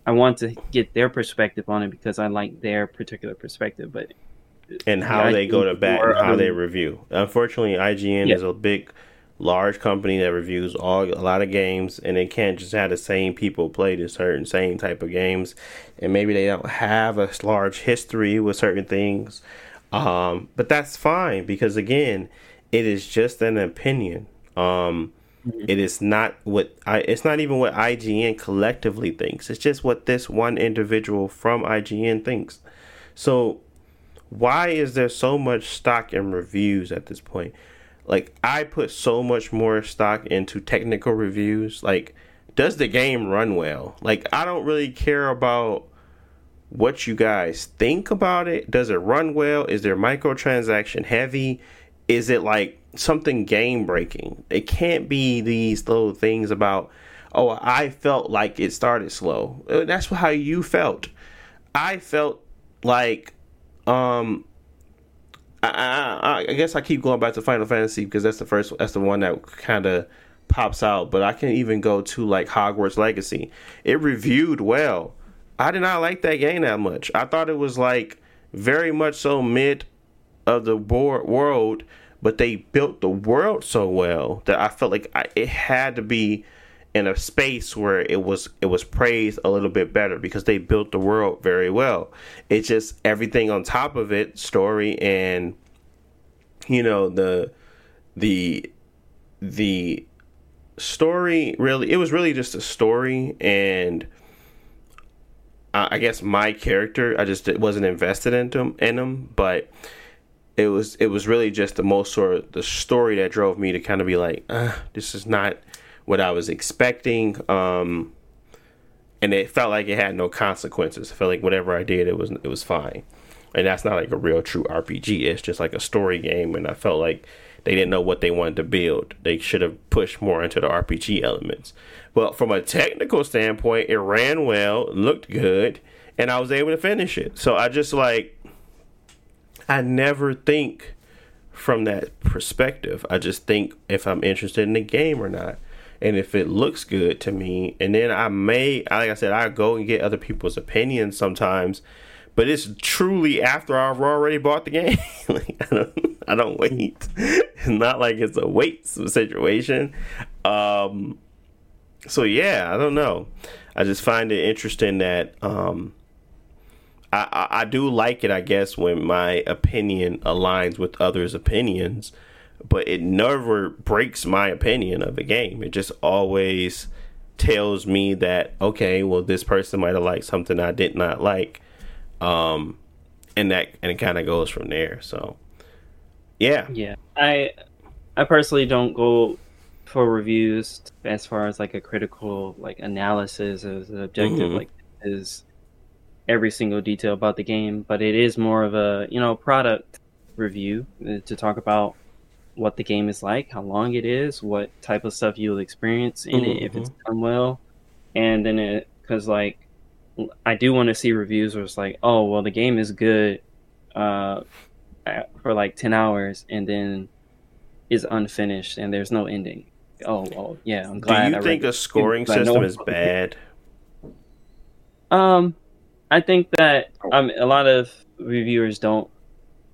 Speaker 3: I want to get their perspective on it because I like their particular perspective. But
Speaker 2: and how they go to bat and how they review. Unfortunately, IGN yeah. is a big large company that reviews all a lot of games and they can't just have the same people play the certain same type of games and maybe they don't have a large history with certain things um, but that's fine because again it is just an opinion um. Mm-hmm. it is not what I, it's not even what IGN collectively thinks it's just what this one individual from IGN thinks so why is there so much stock in reviews at this point like I put so much more stock into technical reviews. Like, does the game run well? Like, I don't really care about what you guys think about it. Does it run well? Is there microtransaction heavy? Is it like something game breaking? It can't be these little things about, oh, I felt like it started slow. Uh, that's how you felt. I felt like, um, I, I, I guess I keep going back to Final Fantasy because that's the first, that's the one that kind of pops out. But I can even go to like Hogwarts Legacy. It reviewed well I did not like that game that much. I thought it was like very much so mid of the board world, but they built the world so well that I felt like I, it had to be in a space where it was it was praised a little bit better because they built the world very well. It's just everything on top of it, story and you know the the the story really it was really just a story and I guess my character, I just wasn't invested in them, in them, but it was it was really just the most sort of the story that drove me to kind of be like, uh, this is not what I was expecting. Um, and it felt like it had no consequences. I felt like whatever I did, it was it was fine. And that's not like a real true RPG. It's just like a story game, and I felt like they didn't know what they wanted to build. They should have pushed more into the RPG elements. But from a technical standpoint, it ran well, looked good, and I was able to finish it. So I just like I never think from that perspective. I just think if I'm interested in the game or not. And if it looks good to me, and then I may, like I said, I go and get other people's opinions sometimes, but it's truly after I've already bought the game. like, I don't, I don't wait. It's not like it's a wait situation. Um, so yeah, I don't know. I just find it interesting that um, I, I, I do like it. I guess when my opinion aligns with others' opinions, but it never breaks my opinion of a game. It just always tells me that okay, well, this person might have liked something I did not like, um, and that and it kind of goes from there. So yeah,
Speaker 3: yeah. I I personally don't go for reviews as far as like a critical like analysis as an objective mm-hmm. like is every single detail about the game but it is more of a you know product review uh, to talk about what the game is like how long it is what type of stuff you'll experience in mm-hmm. it if it's mm-hmm. done well and then it because like i do want to see reviews where it's like oh well the game is good uh for like 10 hours and then is unfinished and there's no ending Oh, oh yeah, I'm glad.
Speaker 2: Do you I think a scoring system is bad?
Speaker 3: Um, I think that um, a lot of reviewers don't.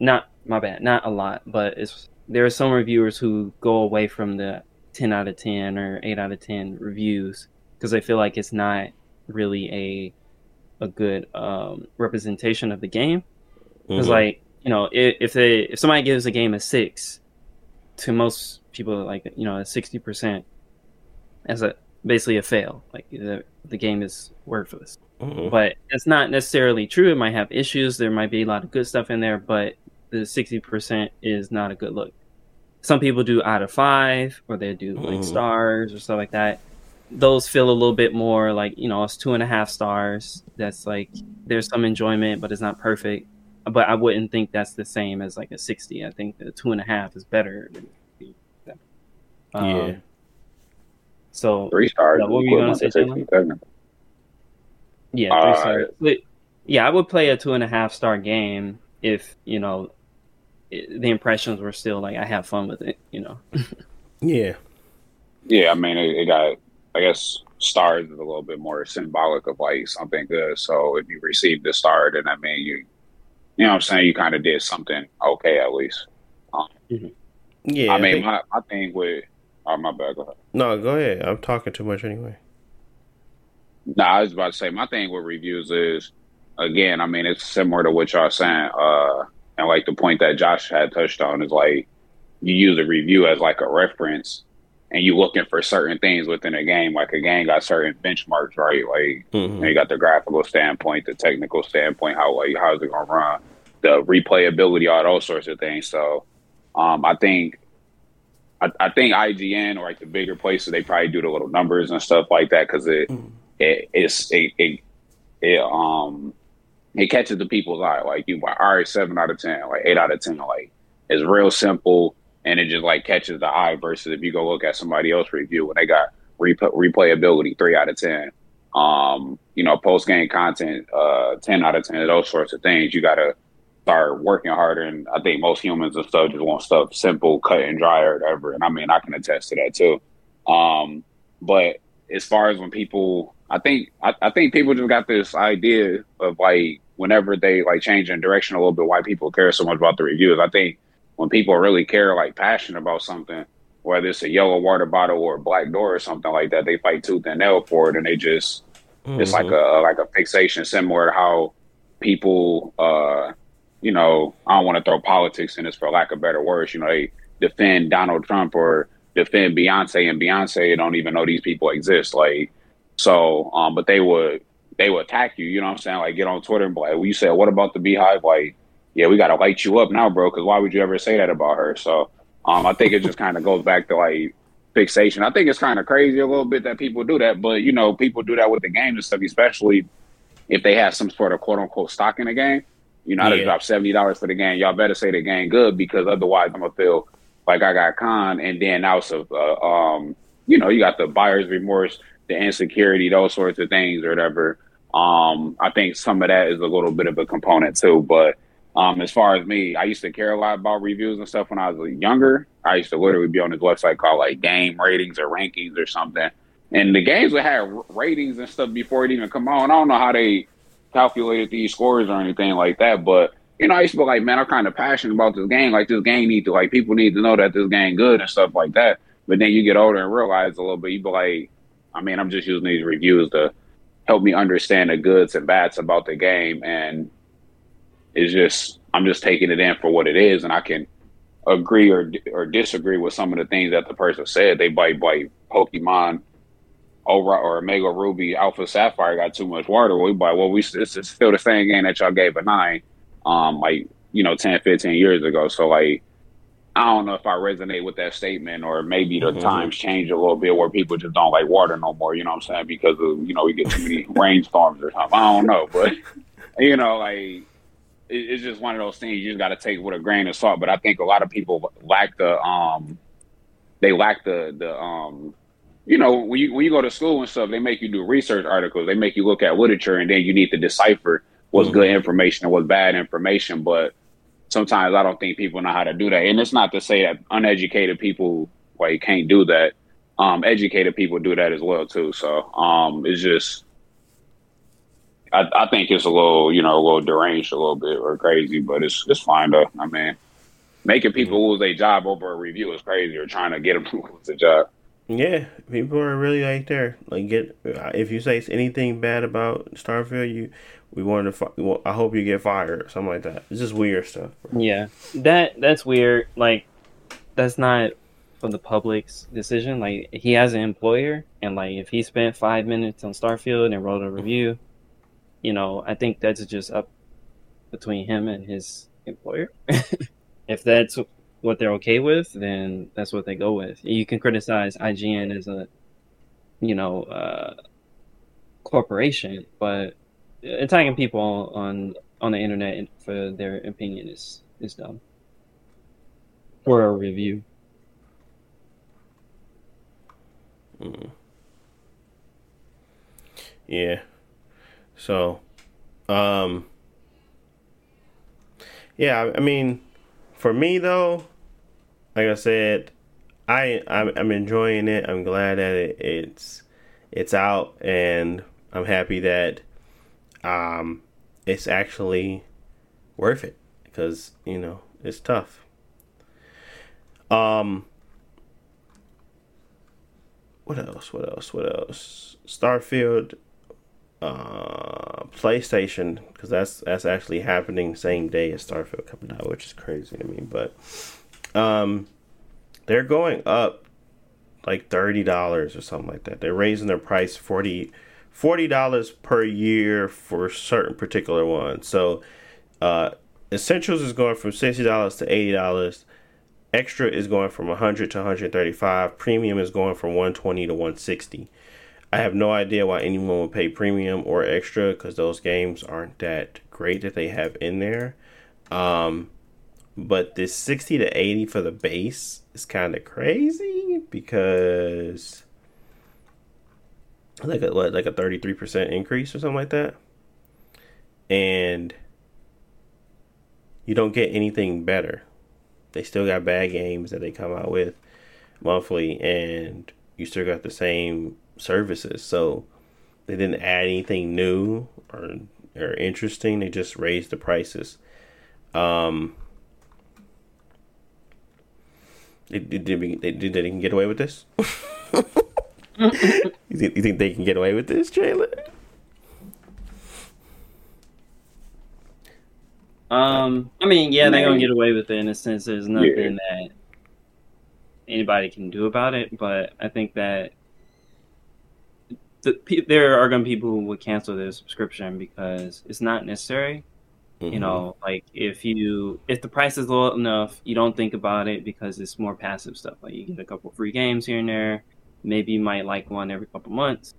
Speaker 3: Not my bad, not a lot, but it's there are some reviewers who go away from the ten out of ten or eight out of ten reviews because they feel like it's not really a a good um, representation of the game. Because mm-hmm. like you know, if, if they if somebody gives a game a six, to most people like you know a sixty percent as a basically a fail. Like the the game is worthless. Mm-hmm. But it's not necessarily true. It might have issues. There might be a lot of good stuff in there, but the sixty percent is not a good look. Some people do out of five, or they do like mm-hmm. stars or stuff like that. Those feel a little bit more like you know it's two and a half stars. That's like there's some enjoyment, but it's not perfect. But I wouldn't think that's the same as like a sixty. I think the two and a half is better than
Speaker 2: um, yeah.
Speaker 3: So
Speaker 4: three stars. what were you gonna say?
Speaker 3: Yeah, three uh, stars. But, yeah, I would play a two and a half star game if you know the impressions were still like I have fun with it. You know.
Speaker 2: yeah.
Speaker 4: Yeah, I mean, it, it got. I guess stars is a little bit more symbolic of like something good. So if you received the star, then I mean you, you know, what I'm saying you kind of did something okay at least. Um, mm-hmm.
Speaker 2: Yeah,
Speaker 4: I mean, I think... my my thing with Oh, my bad. Go ahead.
Speaker 2: No, go ahead. I'm talking too much anyway.
Speaker 4: No, I was about to say my thing with reviews is again, I mean, it's similar to what y'all saying. Uh, and like the point that Josh had touched on is like you use a review as like a reference and you looking for certain things within a game. Like a game got certain benchmarks, right? Like mm-hmm. you got the graphical standpoint, the technical standpoint, how like how's it gonna run, the replayability, all those sorts of things. So um, I think I, I think IGN or like the bigger places they probably do the little numbers and stuff like that because it, mm. It it's it, it it um it catches the people's eye. Like you, like, all right, seven out of ten, like eight out of ten, like it's real simple and it just like catches the eye. Versus if you go look at somebody else review when they got replay, replayability three out of ten, um, you know, post game content, uh, ten out of ten, those sorts of things. You gotta start working harder. And I think most humans and stuff just want stuff simple, cut and dry or whatever. And I mean, I can attest to that too. Um, but as far as when people, I think, I, I think people just got this idea of like whenever they like change in direction a little bit, why people care so much about the reviews. I think when people really care, like passionate about something, whether it's a yellow water bottle or a black door or something like that, they fight tooth and nail for it, and they just mm-hmm. it's like mm-hmm. a like a fixation, similar to how people uh you know, I don't want to throw politics in this for lack of better words. You know, they defend Donald Trump or defend Beyonce, and Beyonce don't even know these people exist. Like, so, um, but they would they would attack you. You know what I'm saying? Like, get on Twitter and be like, well, you said, what about the BeyHive?" Like, yeah, we got to light you up now, bro. Because why would you ever say that about her? So, um, I think it just kind of goes back to like fixation. I think it's kind of crazy a little bit that people do that, but you know, people do that with the game and stuff, especially if they have some sort of quote unquote stock in the game. You know, I just dropped seventy dollars for the game. Y'all better say the game good because otherwise I'm gonna feel like I got con. And then also, uh, um, you know, you got the buyer's remorse, the insecurity, those sorts of things or whatever. Um, I think some of that is a little bit of a component too. But um, as far as me, I used to care a lot about reviews and stuff when I was younger. I used to literally be on this website called like Game Ratings or Rankings or something. And the games would have ratings and stuff before it even come on. I don't know how they calculated these scores or anything like that. But you know, I used to be like, man, I'm kind of passionate about this game. Like this game need to like people need to know that this game good and stuff like that. But then you get older and realize a little bit, you be like, I mean, I'm just using these reviews to help me understand the goods and bads about the game, and it's just I'm just taking it in for what it is, and I can agree or or disagree with some of the things that the person said. They bite bite Pokemon over Omega Ruby Alpha Sapphire got too much water. We buy well, we it's, still the same game that y'all gave a nine, um, like you know, 10, 15 years ago. So like, I don't know if I resonate with that statement, or maybe the mm-hmm. times change a little bit where people just don't like water no more. You know what I'm saying? Because of you know we get too many rainstorms or something. I don't know, but you know, like it's just one of those things you just got to take with a grain of salt. But I think a lot of people lack the um, they lack the the um you know, when you when you go to school and stuff, they make you do research articles. They make you look at literature, and then you need to decipher what's mm-hmm. good information and what's bad information. But sometimes I don't think people know how to do that. And it's not to say that uneducated people like can't do that. Um, educated people do that as well too. So um, it's just, I, I think it's a little, you know, a little deranged, a little bit or crazy, but it's it's fine though. I mean, making people mm-hmm. lose their job over a review is crazy, or trying to get them to lose a job.
Speaker 2: Yeah, people are really like there. Like, get if you say anything bad about Starfield, you we want to. Fi- I hope you get fired or something like that. It's just weird stuff.
Speaker 3: Bro. Yeah, that that's weird. Like, that's not from the public's decision. Like, he has an employer, and like if he spent five minutes on Starfield and wrote a review, you know, I think that's just up between him and his employer. if that's what they're okay with, then that's what they go with. You can criticize IGN as a, you know, uh, corporation, but attacking people on on the internet for their opinion is is dumb. For a review.
Speaker 2: Mm. Yeah. So, um, yeah, I mean, for me though, like I said, I I'm, I'm enjoying it. I'm glad that it, it's it's out, and I'm happy that um it's actually worth it because you know it's tough. Um, what else? What else? What else? Starfield, uh, PlayStation because that's that's actually happening same day as Starfield coming out, which is crazy to me, but um, they're going up like thirty dollars or something like that. They're raising their price 40 dollars per year for certain particular ones. So, uh, Essentials is going from sixty dollars to eighty dollars. extra is going from 100 to 135. Premium is going from 120 to 160. I have no idea why anyone would pay premium or extra because those games aren't that great that they have in there. Um, but this 60 to 80 for the base is kind of crazy because like a like a 33% increase or something like that. And you don't get anything better. They still got bad games that they come out with monthly and you still got the same services. So they didn't add anything new or or interesting. They just raised the prices. Um, did, did, we, did they can get away with this? you, think, you think they can get away with this, Jalen?
Speaker 3: Um, I mean, yeah, they're gonna get away with it in a sense. There's nothing yeah. that anybody can do about it, but I think that the, there are going to be people who would cancel their subscription because it's not necessary. Mm-hmm. You know, like if you if the price is low enough, you don't think about it because it's more passive stuff. Like you get a couple free games here and there. Maybe you might like one every couple months,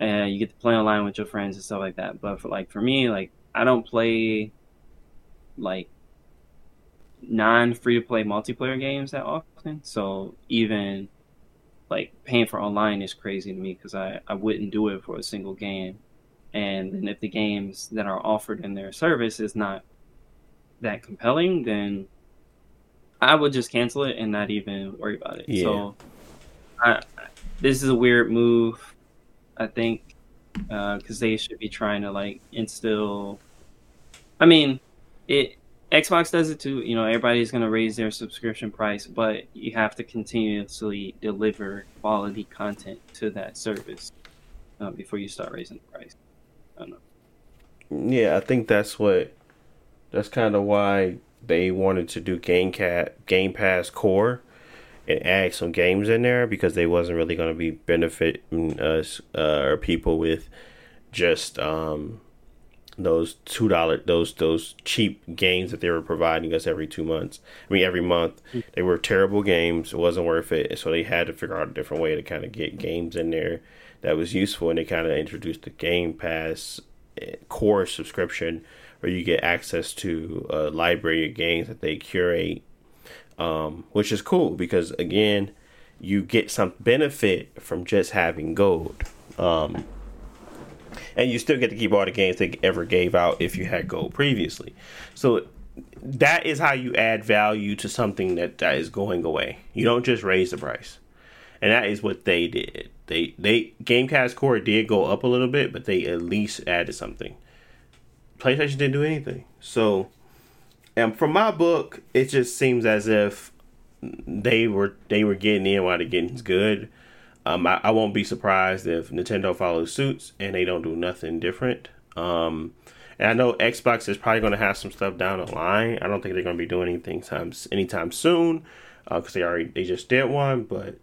Speaker 3: and you get to play online with your friends and stuff like that. But for like for me, like I don't play like non free to play multiplayer games that often. So even like paying for online is crazy to me because I, I wouldn't do it for a single game. And then if the games that are offered in their service is not that compelling, then I would just cancel it and not even worry about it. Yeah. So I, this is a weird move, I think, because uh, they should be trying to like instill. I mean, it Xbox does it too. You know, everybody's to raise their subscription price, but you have to continuously deliver quality content to that service uh, before you start raising the price. I don't know.
Speaker 2: Yeah, I think that's what. That's kind of why they wanted to do Game Cat Game Pass Core and add some games in there because they wasn't really going to be benefiting us uh, or people with just um, those two dollar those those cheap games that they were providing us every two months. I mean every month. They were terrible games. It wasn't worth it. So they had to figure out a different way to kind of get games in there that was useful and they kind of introduced the Game Pass eh, core subscription where you get access to a library of games that they curate um, which is cool because again you get some benefit from just having gold um, and you still get to keep all the games they ever gave out if you had gold previously. So that is how you add value to something that, that is going away. You don't just raise the price, and that is what they did. They they Game Pass core did go up a little bit, but they at least added something. PlayStation didn't do anything. So, and from my book, it just seems as if they were they were getting in while the getting's good. Um, I, I, won't be surprised if Nintendo follows suits and they don't do nothing different. Um, and I know Xbox is probably going to have some stuff down the line. I don't think they're going to be doing anything times anytime soon because uh, they already they just did one, but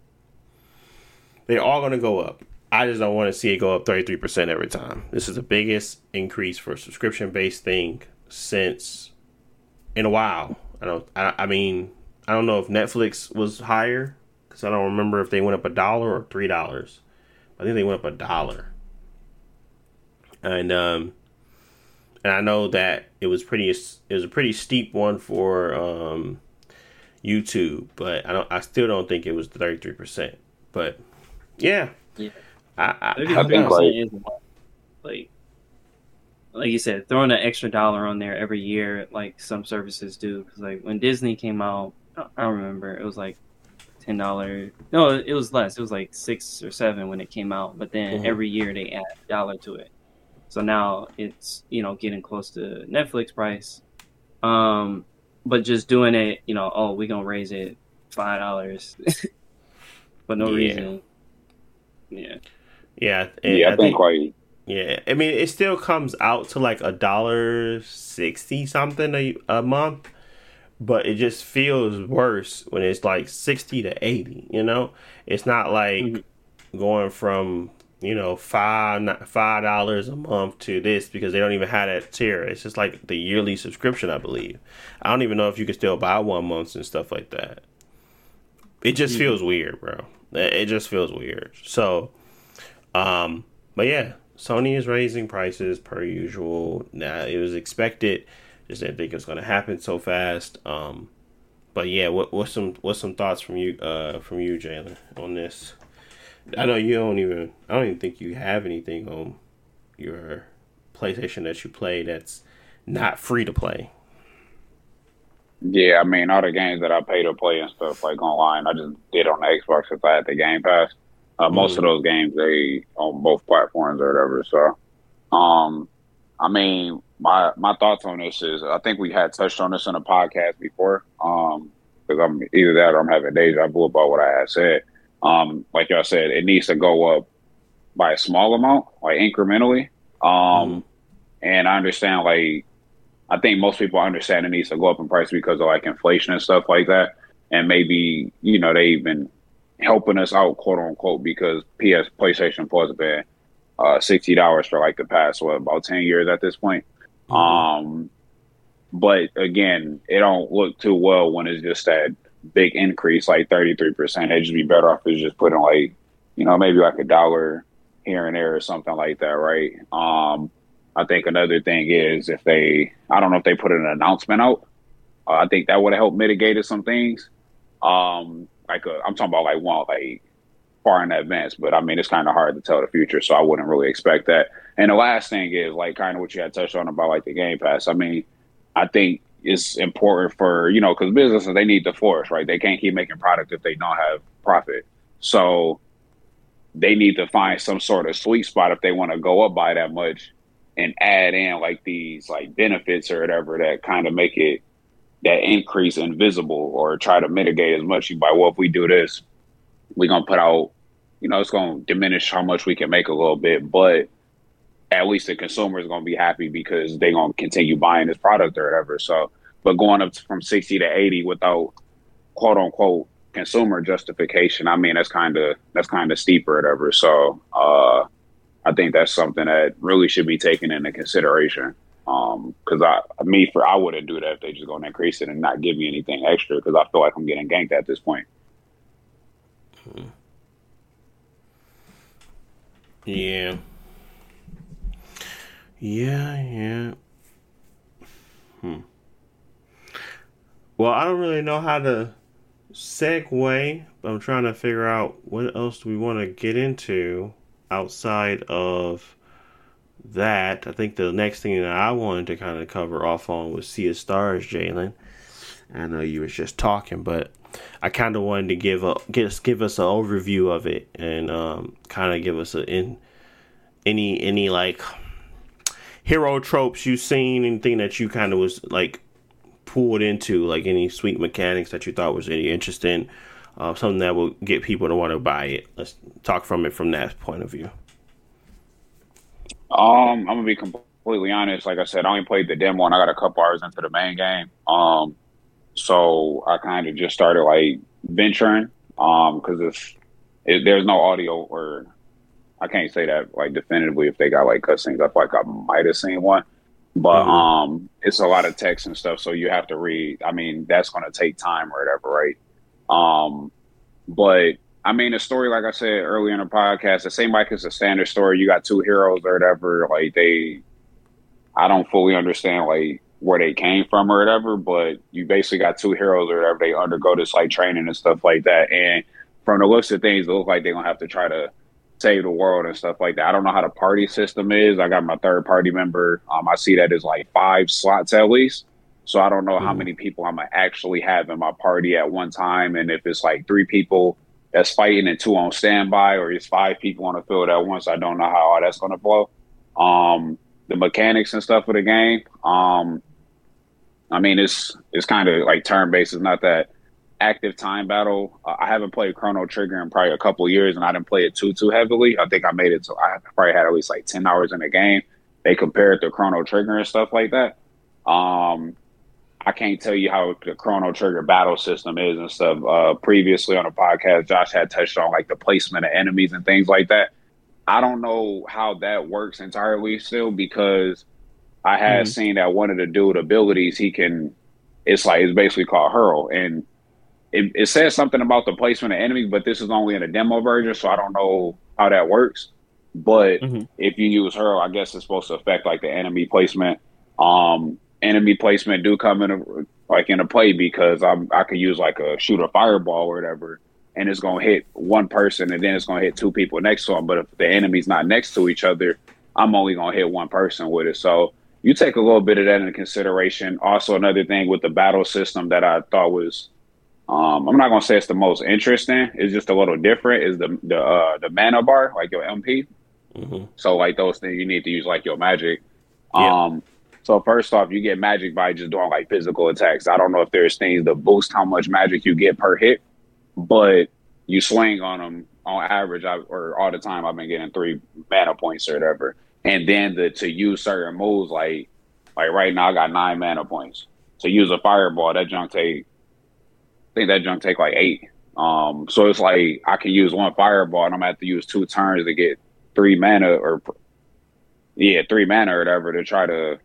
Speaker 2: they're all going to go up. I just don't want to see it go up 33% every time. This is the biggest increase for a subscription based thing since in a while. I don't. I, I mean, I don't know if Netflix was higher because I don't remember if they went up a dollar or three dollars. I think they went up a dollar, and um, and I know that it was pretty. It was a pretty steep one for um, YouTube, but I don't. I still don't think it was thirty three percent. But yeah,
Speaker 3: yeah. I, I, I think like, like like you said, throwing an extra dollar on there every year, like some services do. Because like when Disney came out, I don't remember. It was like ten dollar. No, it was less. It was like six or seven when it came out. But then mm-hmm. every year they add a dollar to it. So now it's you know getting close to Netflix price. Um, but just doing it, you know, oh, we gonna raise it five dollars, for no yeah. reason. Yeah.
Speaker 2: Yeah.
Speaker 4: yeah, I, I think quite.
Speaker 2: Yeah, I mean, it still comes out to like a dollar sixty something a, a month but it just feels worse when it's like 60 to 80 you know it's not like mm-hmm. going from you know five five dollars a month to this because they don't even have that tier it's just like the yearly subscription i believe i don't even know if you can still buy one months and stuff like that it just feels weird, bro. It just feels weird. So, um, but yeah, Sony is raising prices per usual. Now it was expected. Just didn't think it was gonna happen so fast. Um, but yeah, what what's some what's some thoughts from you uh from you, Jalen, on this? I know you don't even I don't even think you have anything on your PlayStation that you play that's not free to play.
Speaker 4: Yeah, I mean all the games that I pay to play and stuff like online, I just did on the Xbox if I had the Game Pass. Uh, most mm. of those games they on both platforms or whatever. So, um, I mean, my my thoughts on this is I think we had touched on this in a podcast before. Um, because I'm either that or I'm having deja vu about what I had said. Um, like y'all said, it needs to go up by a small amount, like incrementally. Um, mm. and I understand like I think most people understand it needs to go up in price because of like inflation and stuff like that. And maybe, you know, they've been helping us out, quote unquote, because PS PlayStation Plus has been uh, sixty dollars for like the past what about ten years at this point. Mm-hmm. Um, but again, it don't look too well when it's just that big increase, like thirty three percent. It'd just be better off is just putting like, you know, maybe like a dollar here and there or something like that, right? Um, I think another thing is if they, I don't know if they put an announcement out. Uh, I think that would have helped mitigate some things. Um, like uh, i am talking about like one like far in advance, but I mean it's kind of hard to tell the future, so I wouldn't really expect that. And the last thing is like kind of what you had touched on about like the Game Pass. I mean, I think it's important for you know because businesses they need the force, right? They can't keep making product if they don't have profit. So they need to find some sort of sweet spot if they want to go up by that much and add in like these like benefits or whatever that kind of make it that increase invisible or try to mitigate as much by well if we do this we're gonna put out you know it's gonna diminish how much we can make a little bit but at least the consumer is gonna be happy because they're gonna continue buying this product or whatever. So but going up from 60 to 80 without quote unquote consumer justification i mean that's kind of that's kind of steep or whatever. So uh i think that's something that really should be taken into consideration um, cause I, me for, I wouldn't do that if they just go and increase it and not give me anything extra. Cause I feel like I'm getting ganked at this point.
Speaker 2: Yeah. Yeah, yeah. Hmm. Well, I don't really know how to segue, but I'm trying to figure out what else do we want to get into outside of that, I think the next thing that I wanted to kind of cover off on was Sea of Stars, Jalen. I know you was just talking, but I kind of wanted to give a give, give us an overview of it and um, kind of give us a in any any like hero tropes you've seen, anything that you kind of was like pulled into, like any sweet mechanics that you thought was any interesting, uh, something that will get people to want to buy it. Let's talk from it from that point of view.
Speaker 4: Um, I'm gonna be completely honest. Like I said, I only played the demo and I got a couple hours into the main game. Um, so I kind of just started like venturing. Um, because if it, there's no audio or I can't say that like definitively if they got like cutscenes. I feel like I might have seen one, but mm-hmm. um, it's a lot of text and stuff, so you have to read. I mean, that's gonna take time or whatever, right? Um, but I mean, a story, like I said earlier in the podcast, it seems like it's a standard story. You got two heroes or whatever. Like they, I don't fully understand like where they came from or whatever, but you basically got two heroes or whatever. They undergo this like training and stuff like that. And from the looks of things, it looks like they're gonna have to try to save the world and stuff like that. I don't know how the party system is. I got my third party member. Um, I see that as like five slots at least. So I don't know mm-hmm. how many people I'm gonna actually have in my party at one time, and if it's like three people that's fighting and two on standby, or it's five people on the field at once. I don't know how all that's going to flow. Um, the mechanics and stuff of the game. Um, I mean, it's it's kind of like turn based. It's not that active time battle. Uh, I haven't played Chrono Trigger in probably a couple years, and I didn't play it too too heavily. I think I made it to I probably had at least like ten hours in the game. They compare it to Chrono Trigger and stuff like that. Um, I can't tell you how the Chrono Trigger battle system is and stuff. Uh, previously on a podcast, Josh had touched on like the placement of enemies and things like that. I don't know how that works entirely still because I had mm-hmm. seen that one of the dude abilities he can. It's like it's basically called hurl, and it, it says something about the placement of enemies, but this is only in a demo version, so I don't know how that works. But
Speaker 3: Mhm.
Speaker 4: if you use hurl, I guess it's supposed to affect like the enemy placement. Um, enemy placement do come in a, like in a play because I'm I could use like a shoot a fireball or whatever, and it's gonna hit one person, and then it's gonna hit two people next to them. But if the enemy's not next to each other, I'm only gonna hit one person with it. So you take a little bit of that into consideration. Also, another thing with the battle system that I thought was, um, I'm not gonna say it's the most interesting. It's just a little different. Is the the uh, the mana bar like your MP?
Speaker 2: hmm
Speaker 4: So like those things you need to use like your magic.
Speaker 2: Yeah.
Speaker 4: Um so first off, you get magic by just doing like physical attacks. I don't know if there's things that boost how much magic you get per hit, but you swing on them on average I, or all the time I've been getting three mana points or whatever. And then the to use certain moves like like right now I got nine mana points. To use a fireball, that junk take I think that junk take like eight. Um so it's like I can use one fireball and I'm gonna have to use two turns to get three mana or yeah, three mana or whatever to try to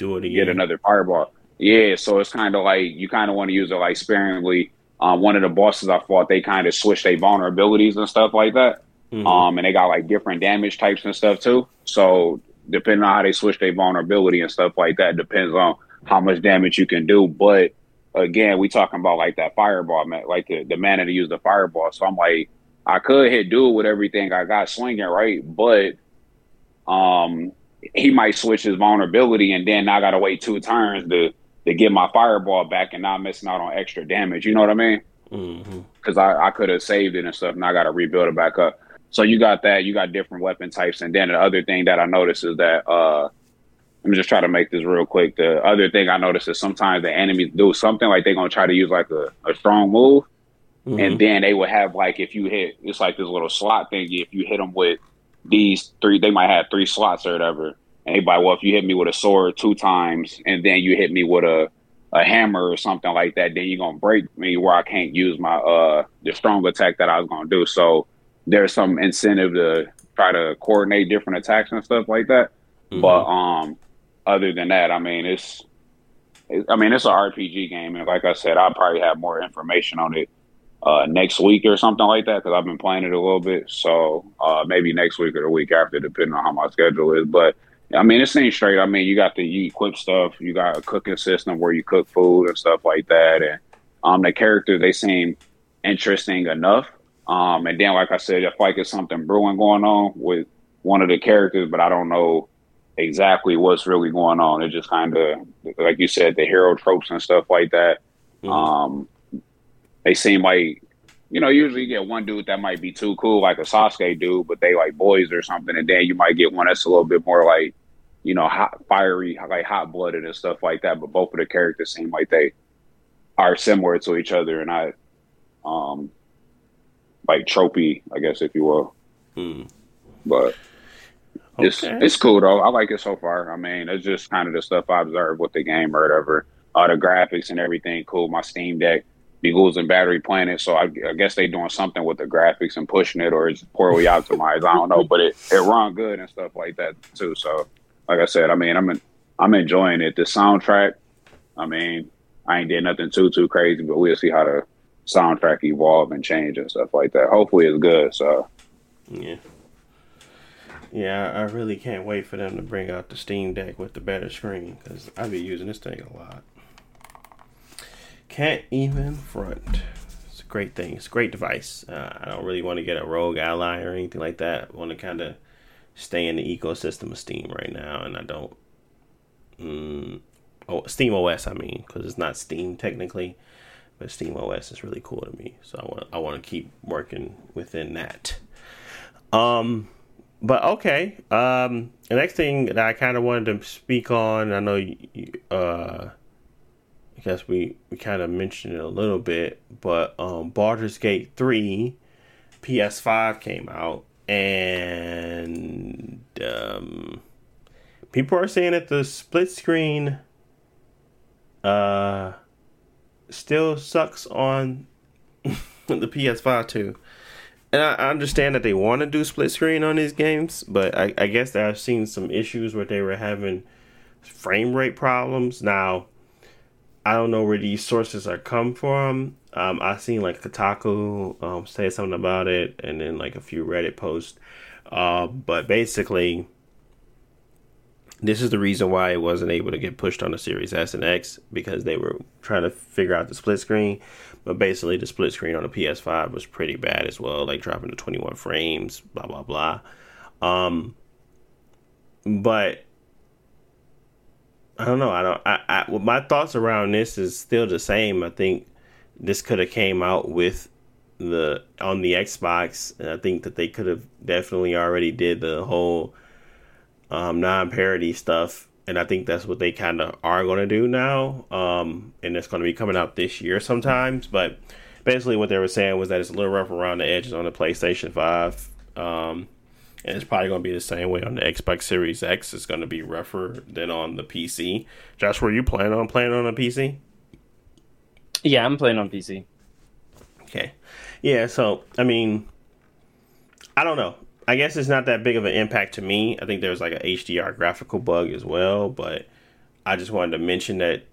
Speaker 2: Do it again.
Speaker 4: get another fireball. Yeah, so it's kind of like you kind of want to use it like sparingly. Um, one of the bosses I fought, they kind of switched their vulnerabilities and stuff like that.
Speaker 2: Mhm.
Speaker 4: Um, and they got like different damage types and stuff too. So depending on how they switch their vulnerability and stuff like that, depends on how much damage you can do. But again, we talking about like that fireball, man, like the, the mana to use the fireball. So I'm like, I could hit dude with everything I got swinging, right? But um, he might switch his vulnerability, and then I got to wait two turns to to get my fireball back, and not missing out on extra damage. You know what I mean? Because I, I could have saved it and stuff, and I got to rebuild it back up. So you got that. You got different weapon types, and then the other thing that I noticed is that uh, let me just try to make this real quick. The other thing I noticed is sometimes the enemies do something like they're gonna try to use like a, a strong move,
Speaker 2: Mhm.
Speaker 4: and then they would have like if you hit it's like this little slot thing. If you hit them with these three, they might have three slots or whatever. And they like, well, if you hit me with a sword two times, and then you hit me with a a hammer or something like that, then you're gonna break me where I can't use my uh the strong attack that I was gonna do. So there's some incentive to try to coordinate different attacks and stuff like that.
Speaker 2: Mhm.
Speaker 4: But um, other than that, I mean, it's, it, I mean, it's an RPG game, and like I said, I'll probably have more information on it uh, next week or something like that because I've been playing it a little bit. So uh, maybe next week or the week after, depending on how my schedule is. But I mean, it seems straight. I mean, you got the you equip stuff, you got a cooking system where you cook food and stuff like that, and um, the characters they seem interesting enough. Um, and then, like I said, I feel like it's something brewing going on with one of the characters, but I don't know exactly what's really going on. It just kind of, like you said, the hero tropes and stuff like that.
Speaker 2: Mhm.
Speaker 4: Um, they seem like, you know, usually you get one dude that might be too cool, like a Sasuke dude, but they like boys or something, and then you might get one that's a little bit more like, you know, hot, fiery, like hot blooded and stuff like that. But both of the characters seem like they are similar to each other, and I, um, like tropey, I guess, if you will.
Speaker 2: Mhm.
Speaker 4: But it's
Speaker 2: Okay.
Speaker 4: it's cool though. I like it so far. I mean, it's just kind of the stuff I observe with the game or whatever. Uh, the graphics and everything, cool. My Steam Deck be losing battery Planet, so I, I guess they doing something with the graphics and pushing it, or it's poorly optimized. I don't know, but it it run good and stuff like that too. So, like I said, I mean, I'm in, I'm enjoying it. The soundtrack, I mean, I ain't did nothing too too crazy, but we'll see how the soundtrack evolve and change and stuff like that. Hopefully, it's good. So.
Speaker 2: Yeah. Yeah, I I really can't wait for them to bring out the Steam Deck with the better screen because I've been using this thing a lot. Can't even front. It's a great thing. It's a great device. Uh, I don't really want to get a ROG Ally or anything like that. I want to kind of stay in the ecosystem of Steam right now, and I don't. Mm, oh, Steam OS, I mean, because it's not Steam technically, but Steam OS is really cool to me. So I want I want to keep working within that. Um, but okay. Um, the next thing that I kind of wanted to speak on, I know, you, uh, guess we we kind of mentioned it a little bit, but um, Baldur's Gate three, PS5 came out, and um, people are saying that the split screen, uh, still sucks on the PS5 too. And I I understand that they want to do split screen on these games, but I, I guess I've seen some issues where they were having frame rate problems. Now, I don't know where these sources are come from. Um, I seen like Kotaku um, say something about it, and then like a few Reddit posts. Uh, but basically, this is the reason why it wasn't able to get pushed on the Series S and X because they were trying to figure out the split screen. But basically, the split screen on the PS5 was pretty bad as well, like dropping to 21 frames, blah blah blah. Um, but I don't know. I don't. I, I well, my thoughts around this is still the same. I think this could have came out with the on the Xbox, and I think that they could have definitely already did the whole um, non-parity stuff, and I think that's what they kind of are going to do now. Um, and it's going to be coming out this year sometimes. But basically, what they were saying was that it's a little rough around the edges on the PlayStation Five. Um, and it's probably going to be the same way on the Xbox Series X. It's going to be rougher than on the PC. Josh, were you planning on playing on a PC?
Speaker 3: Yeah, I'm playing on PC.
Speaker 2: Okay. Yeah, so, I mean, I don't know. I guess it's not that big of an impact to me. I think there's like an HDR graphical bug as well, but I just wanted to mention that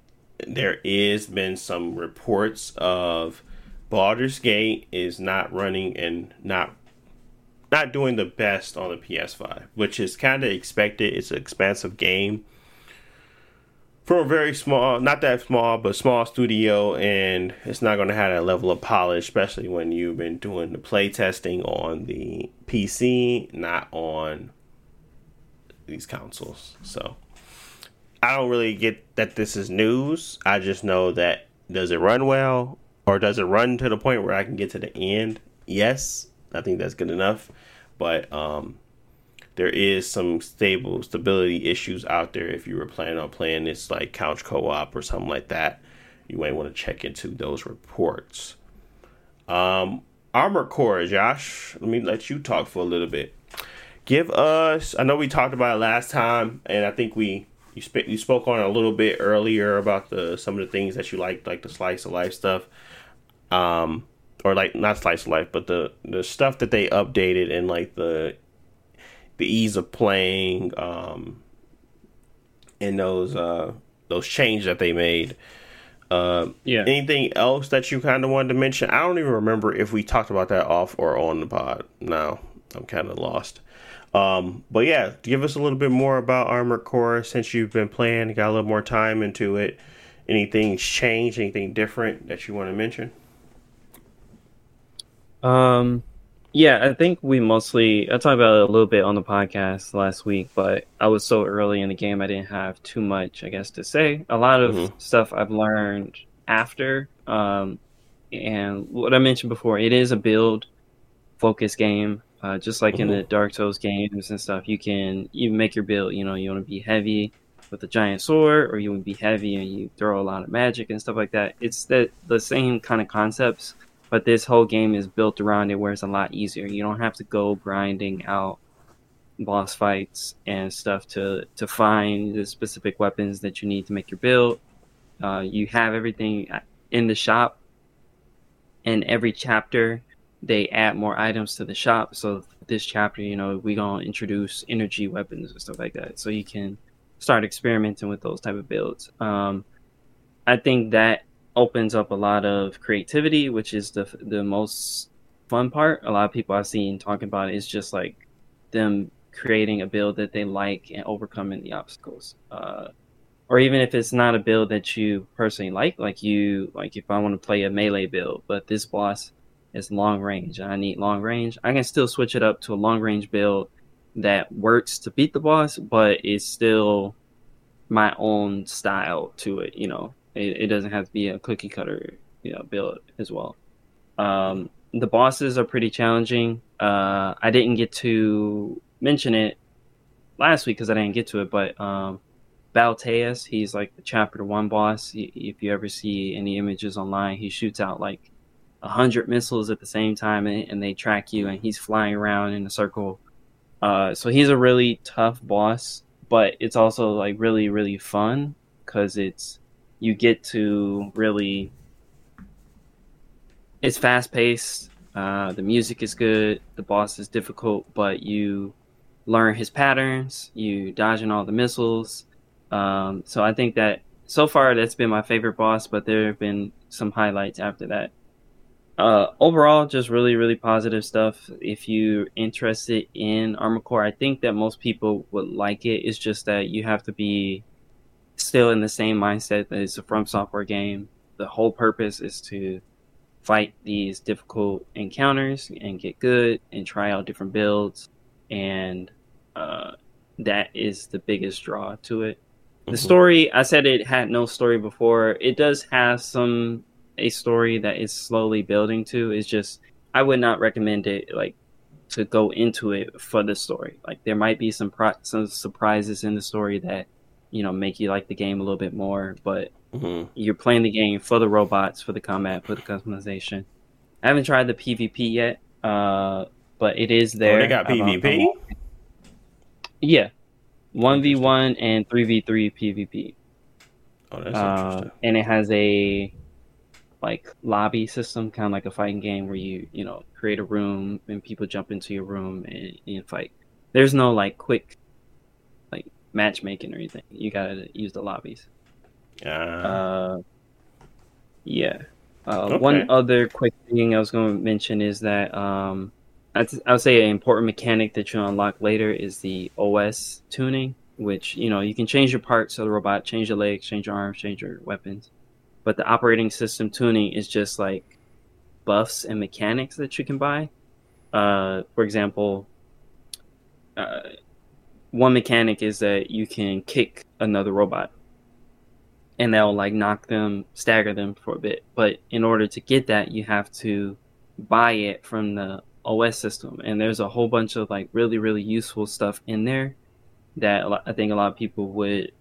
Speaker 2: there is been some reports of Baldur's Gate is not running and not not doing the best on the PS5, which is kind of expected. It's an expansive game from a very small, not that small, but small studio, and it's not going to have that level of polish, especially when you've been doing the play testing on the PC, not on these consoles. So I don't really get that this is news. I just know that does it run well, or does it run to the point where I can get to the end? Yes, I think that's good enough. But um, there is some stable stability issues out there. If you were planning on playing this like couch co-op or something like that, you might want to check into those reports. Um, Armored Core, Josh. Let me let you talk for a little bit. Give us. I know we talked about it last time, and I think we you sp- you spoke on a little bit earlier about the some of the things that you liked, like the slice of life stuff. Um, or like not slice of life, but the the stuff that they updated and like the the ease of playing, um, and those uh those changes that they made. Uh,
Speaker 3: Yeah.
Speaker 2: Anything else that you kind of wanted to mention? I don't even remember if we talked about that off or on the pod. No, I'm kind of lost. Um, but yeah, give us a little bit more about Armored Core since you've been playing, got a little more time into it. Anything's changed? Anything different that you want to mention?
Speaker 3: Um, yeah, I think we mostly I talked about it a little bit on the podcast last week, but I was so early in the game I didn't have too much, I guess, to say. A lot of
Speaker 2: Mhm.
Speaker 3: stuff I've learned after. Um, and what I mentioned before, it is a build focus game. Uh, just like in the Dark Souls games and stuff, you can you make your build. You know, you want to be heavy with a giant sword, or you want to be heavy and you throw a lot of magic and stuff like that. It's the the same kind of concepts but this whole game is built around it where it's a lot easier. You don't have to go grinding out boss fights and stuff to to find the specific weapons that you need to make your build. Uh, you have everything in the shop, and every chapter they add more items to the shop. So this chapter, you know, we gonna introduce energy weapons and stuff like that, so you can start experimenting with those type of builds. Um, I think that opens up a lot of creativity, which is the the most fun part. A lot of people I've seen talking about it is just like them creating a build that they like and overcoming the obstacles. Uh, or even if it's not a build that you personally like, like you like if I want to play a melee build, but this boss is long range and I need long range, I can still switch it up to a long range build that works to beat the boss, but it's still my own style to it, you know. It, it doesn't have to be a cookie cutter, you know, build as well. Um, the bosses are pretty challenging. Uh, I didn't get to mention it last week because I didn't get to it, but um, Balteus, he's like the chapter one boss. If you ever see any images online, he shoots out like a hundred missiles at the same time, and, and they track you, and he's flying around in a circle. Uh, so he's a really tough boss, but it's also like really, really fun because it's you get to really it's fast paced uh, the music is good the boss is difficult but you learn his patterns you dodging all the missiles um, so i think that so far that's been my favorite boss, but there have been some highlights after that. Uh, overall, just really, really positive stuff. If you're interested in Armor Core, I think that most people would like it. It's just that you have to be still in the same mindset that it's a From Software game. The whole purpose is to fight these difficult encounters and get good and try out different builds, and uh, that is the biggest draw to it. The
Speaker 2: Mhm.
Speaker 3: story, I said it had no story before. It does have some a story that is slowly building to. It's just I would not recommend it like to go into it for the story. Like there might be some pro- some surprises in the story that you know make you like the game a little bit more, but
Speaker 2: hmm
Speaker 3: you're playing the game for the robots, for the combat, for the customization. I haven't tried the PvP yet, uh, but it is there.
Speaker 2: Oh, they got PvP.
Speaker 3: yeah, one v one and three v three PvP.
Speaker 2: Oh, that's
Speaker 3: Uh,
Speaker 2: interesting.
Speaker 3: and it has a like lobby system, kind of like a fighting game where you you know create a room and people jump into your room and you fight. There's no like quick matchmaking or anything. You gotta use the lobbies.
Speaker 2: Uh,
Speaker 3: Uh, yeah. Uh,
Speaker 2: Okay.
Speaker 3: One other quick thing I was going to mention is that um, I'd, I would say an important mechanic that you unlock later is the OS tuning, which you know you can change your parts of the robot, change your legs, change your arms, change your weapons, but the operating system tuning is just like buffs and mechanics that you can buy. Uh, for example, uh, one mechanic is that you can kick another robot and they'll like knock them, stagger them for a bit. But in order to get that, you have to buy it from the OS system. And there's a whole bunch of like really, really useful stuff in there that I think a lot of people would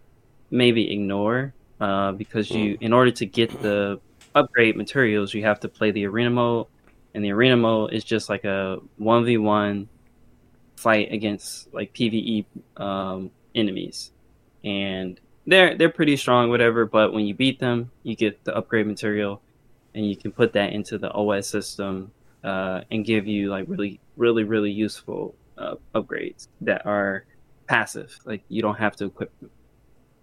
Speaker 3: maybe ignore uh, because you, in order to get the upgrade materials, you have to play the arena mode. And the arena mode is just like a 1v1 fight against like PvE um, enemies. And they're they're pretty strong, whatever. But when you beat them, you get the upgrade material, and you can put that into the OS system uh, and give you like really, really, really useful uh, upgrades that are passive. Like you don't have to equip them.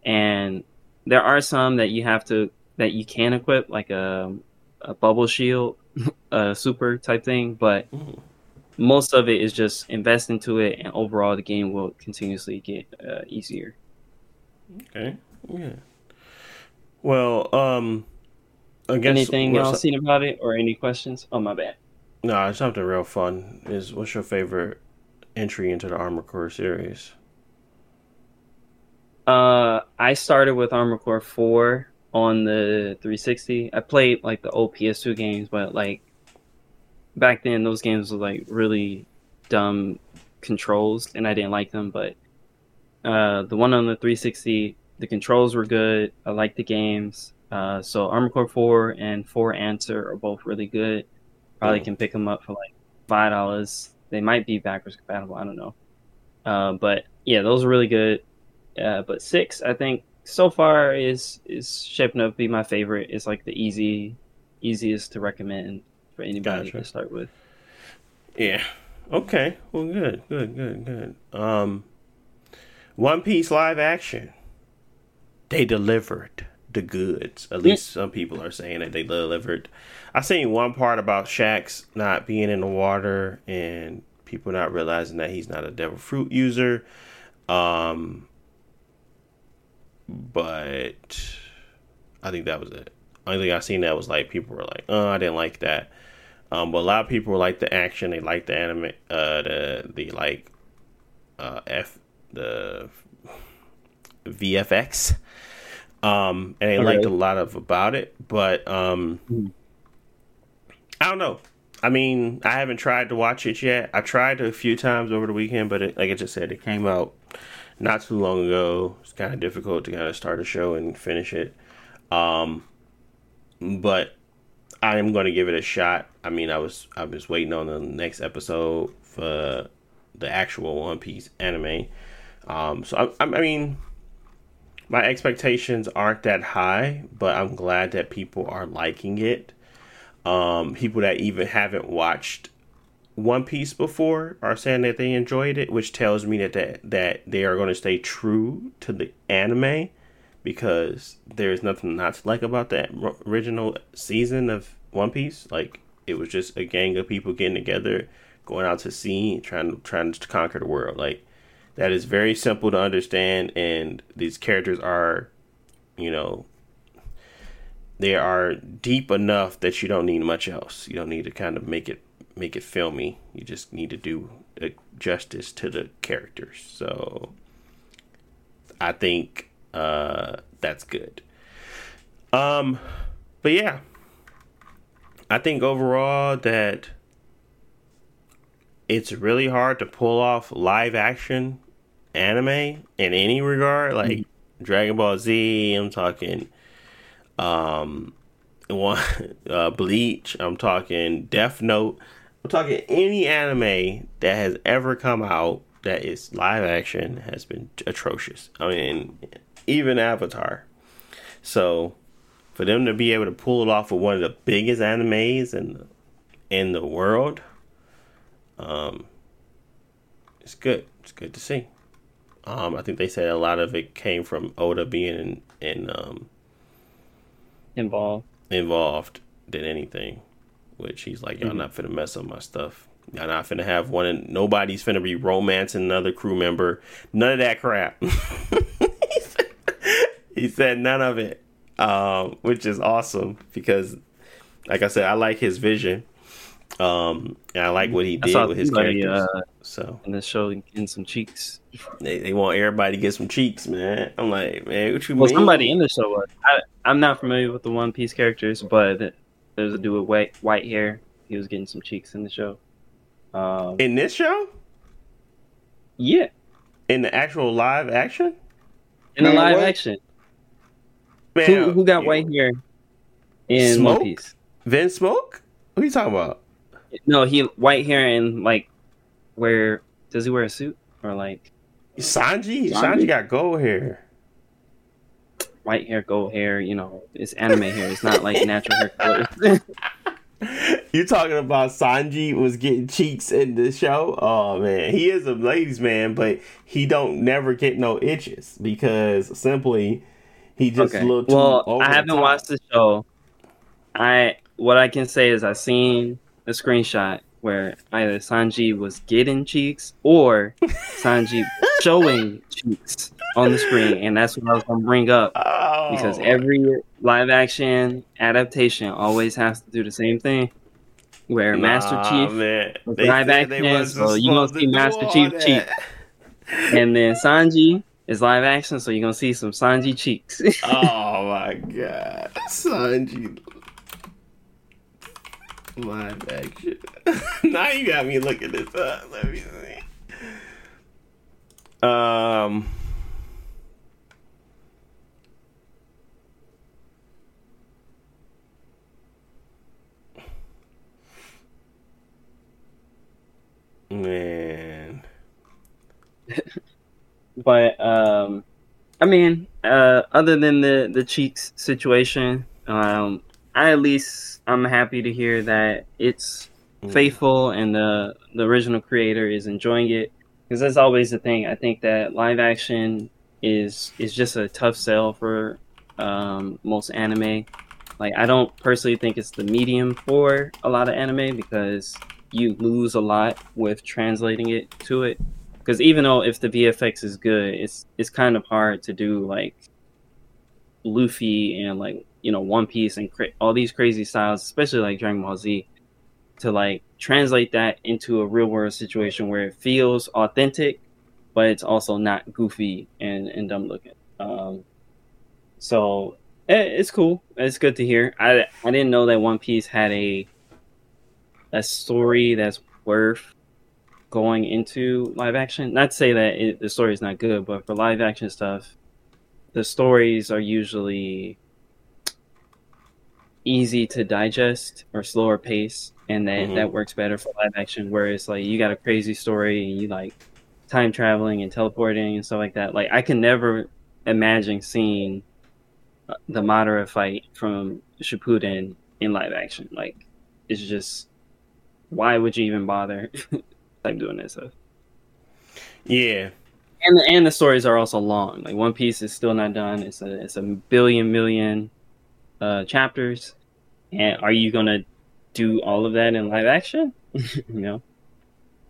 Speaker 3: And there are some that you have to that you can equip, like a a bubble shield, a super type thing. But
Speaker 2: Mhm.
Speaker 3: Most of it is just invest into it, and overall the game will continuously get uh, easier.
Speaker 2: Okay. Yeah. Well, um, I guess
Speaker 3: Anything else seen about it or any questions? Oh my bad.
Speaker 2: No, it's something real fun. Is what's your favorite entry into the Armor Core series?
Speaker 3: Uh, I started with Armor Core Four on the 360. I played like the old PS2 games, but like back then those games were like really dumb controls, and I didn't like them. But uh, the one on the 360, the controls were good. I liked the games. Uh, so Armor Core 4 and 4 Answer are both really good. Probably
Speaker 2: Mm.
Speaker 3: can pick them up for like five dollars. They might be backwards compatible. I don't know. Uh, but yeah, those are really good. Uh, but six, I think so far is is shaping up to be my favorite. It's like the easy, easiest to recommend for anybody
Speaker 2: Gotcha.
Speaker 3: to start with.
Speaker 2: Yeah. Okay. Well, good, good, good, good. Um, One Piece live action. They delivered the goods. At least some people are saying that they delivered. I seen one part about Shanks not being in the water and people not realizing that he's not a devil fruit user. Um, but I think that was it. Only thing I seen that was like people were like, "Oh, I didn't like that." Um, but a lot of people like the action. They like the anime. Uh, the the like, uh, f the VFX. Um, and they liked a lot of about it, but um,
Speaker 3: Hmm.
Speaker 2: I don't know. I mean, I haven't tried to watch it yet. I tried a few times over the weekend, but it, like I just said, it came out not too long ago. It's kind of difficult to kind of start a show and finish it. Um, but I am going to give it a shot. I mean, I was I was waiting on the next episode for the actual One Piece anime. Um, so I, I mean, my expectations aren't that high, but I'm glad that people are liking it. Um, people that even haven't watched One Piece before are saying that they enjoyed it, which tells me that that, that they are going to stay true to the anime because there's nothing not to like about that original season of One Piece. Like it was just a gang of people getting together, going out to sea, trying trying to conquer the world. Like that is very simple to understand, and these characters are, you know, they are deep enough that you don't need much else. You don't need to kind of make it make it filmy. You just need to do justice to the characters. So I think uh, that's good. Um, but yeah, I think overall that it's really hard to pull off live action anime in any regard, like mm-hmm. Dragon Ball Z. I'm talking, um, one uh, Bleach. I'm talking Death Note. I'm talking any anime that has ever come out that is live action has been atrocious. I mean, even Avatar. So, for them to be able to pull it off with one of the biggest animes in in the world, um, it's good. It's good to see. Um, I think they said a lot of it came from Oda being in, in um,
Speaker 3: involved
Speaker 2: involved than anything which he's like, y'all mm-hmm. not finna mess up my stuff. Y'all not finna have one. And nobody's finna be romancing another crew member. None of that crap. he, said, none of it, um, which is awesome because, like I said, I like his vision. Um, and I like what he did with his characters. Uh, so
Speaker 3: in this show, getting some cheeks.
Speaker 2: They, they want everybody to get some cheeks, man. I'm like, man, what you
Speaker 3: well,
Speaker 2: mean?
Speaker 3: somebody in the show was. I, I'm not familiar with the One Piece characters, but there's a dude with white white hair. He was getting some cheeks in the show.
Speaker 2: Um, in this show?
Speaker 3: Yeah.
Speaker 2: In the actual live action?
Speaker 3: In the live what? action. Man, who, who got white hair in Smoke? One Piece?
Speaker 2: Vinsmoke? What are you talking about?
Speaker 3: No, he white hair and like where does he wear a suit or like
Speaker 2: Sanji? Sanji, Sanji got gold hair
Speaker 3: white hair, gold hair. You know, it's anime hair. It's not like natural hair color.
Speaker 2: you talking about Sanji was getting cheeks in the show? Oh man, he is a ladies man, but he don't never get no itches because simply he just okay. looked.
Speaker 3: Well, I haven't watched the show. I what I can say is I seen a screenshot where either Sanji was getting cheeks or Sanji showing cheeks on the screen, and that's what I was gonna bring up oh. because every live action adaptation always has to do the same thing. Where nah, Master Chief man. live action, so you gonna see Master Chief cheeks, and then Sanji is live action, so you're gonna see some Sanji cheeks.
Speaker 2: oh my god, Sanji live action. now you got me looking this up. Let me see. Um. Man.
Speaker 3: but um I mean, uh other than the the cheeks situation, um I at least I'm happy to hear that it's mm. faithful and the the original creator is enjoying it because that's always the thing. I think that live action is is just a tough sell for um, most anime. Like I don't personally think it's the medium for a lot of anime because you lose a lot with translating it to it. Because even though if the VFX is good, it's it's kind of hard to do like Luffy and like you know One Piece and cra- all these crazy styles, especially like Dragon Ball Z, to like translate that into a real world situation where it feels authentic, but it's also not goofy and, and dumb looking. Um, so it, it's cool. It's good to hear. I I didn't know that One Piece had a a story that's worth going into live action. Not to say that it, the story is not good, but for live action stuff, the stories are usually easy to digest or slower pace and that mm-hmm. that works better for live action whereas like you got a crazy story and you like time traveling and teleporting and stuff like that like i can never imagine seeing uh, the Madara fight from Shippuden in live action like it's just why would you even bother like doing that stuff
Speaker 2: yeah
Speaker 3: and the, and the stories are also long. Like One Piece is still not done. It's a it's a billion million uh, chapters, and are you gonna do all of that in live action? you know.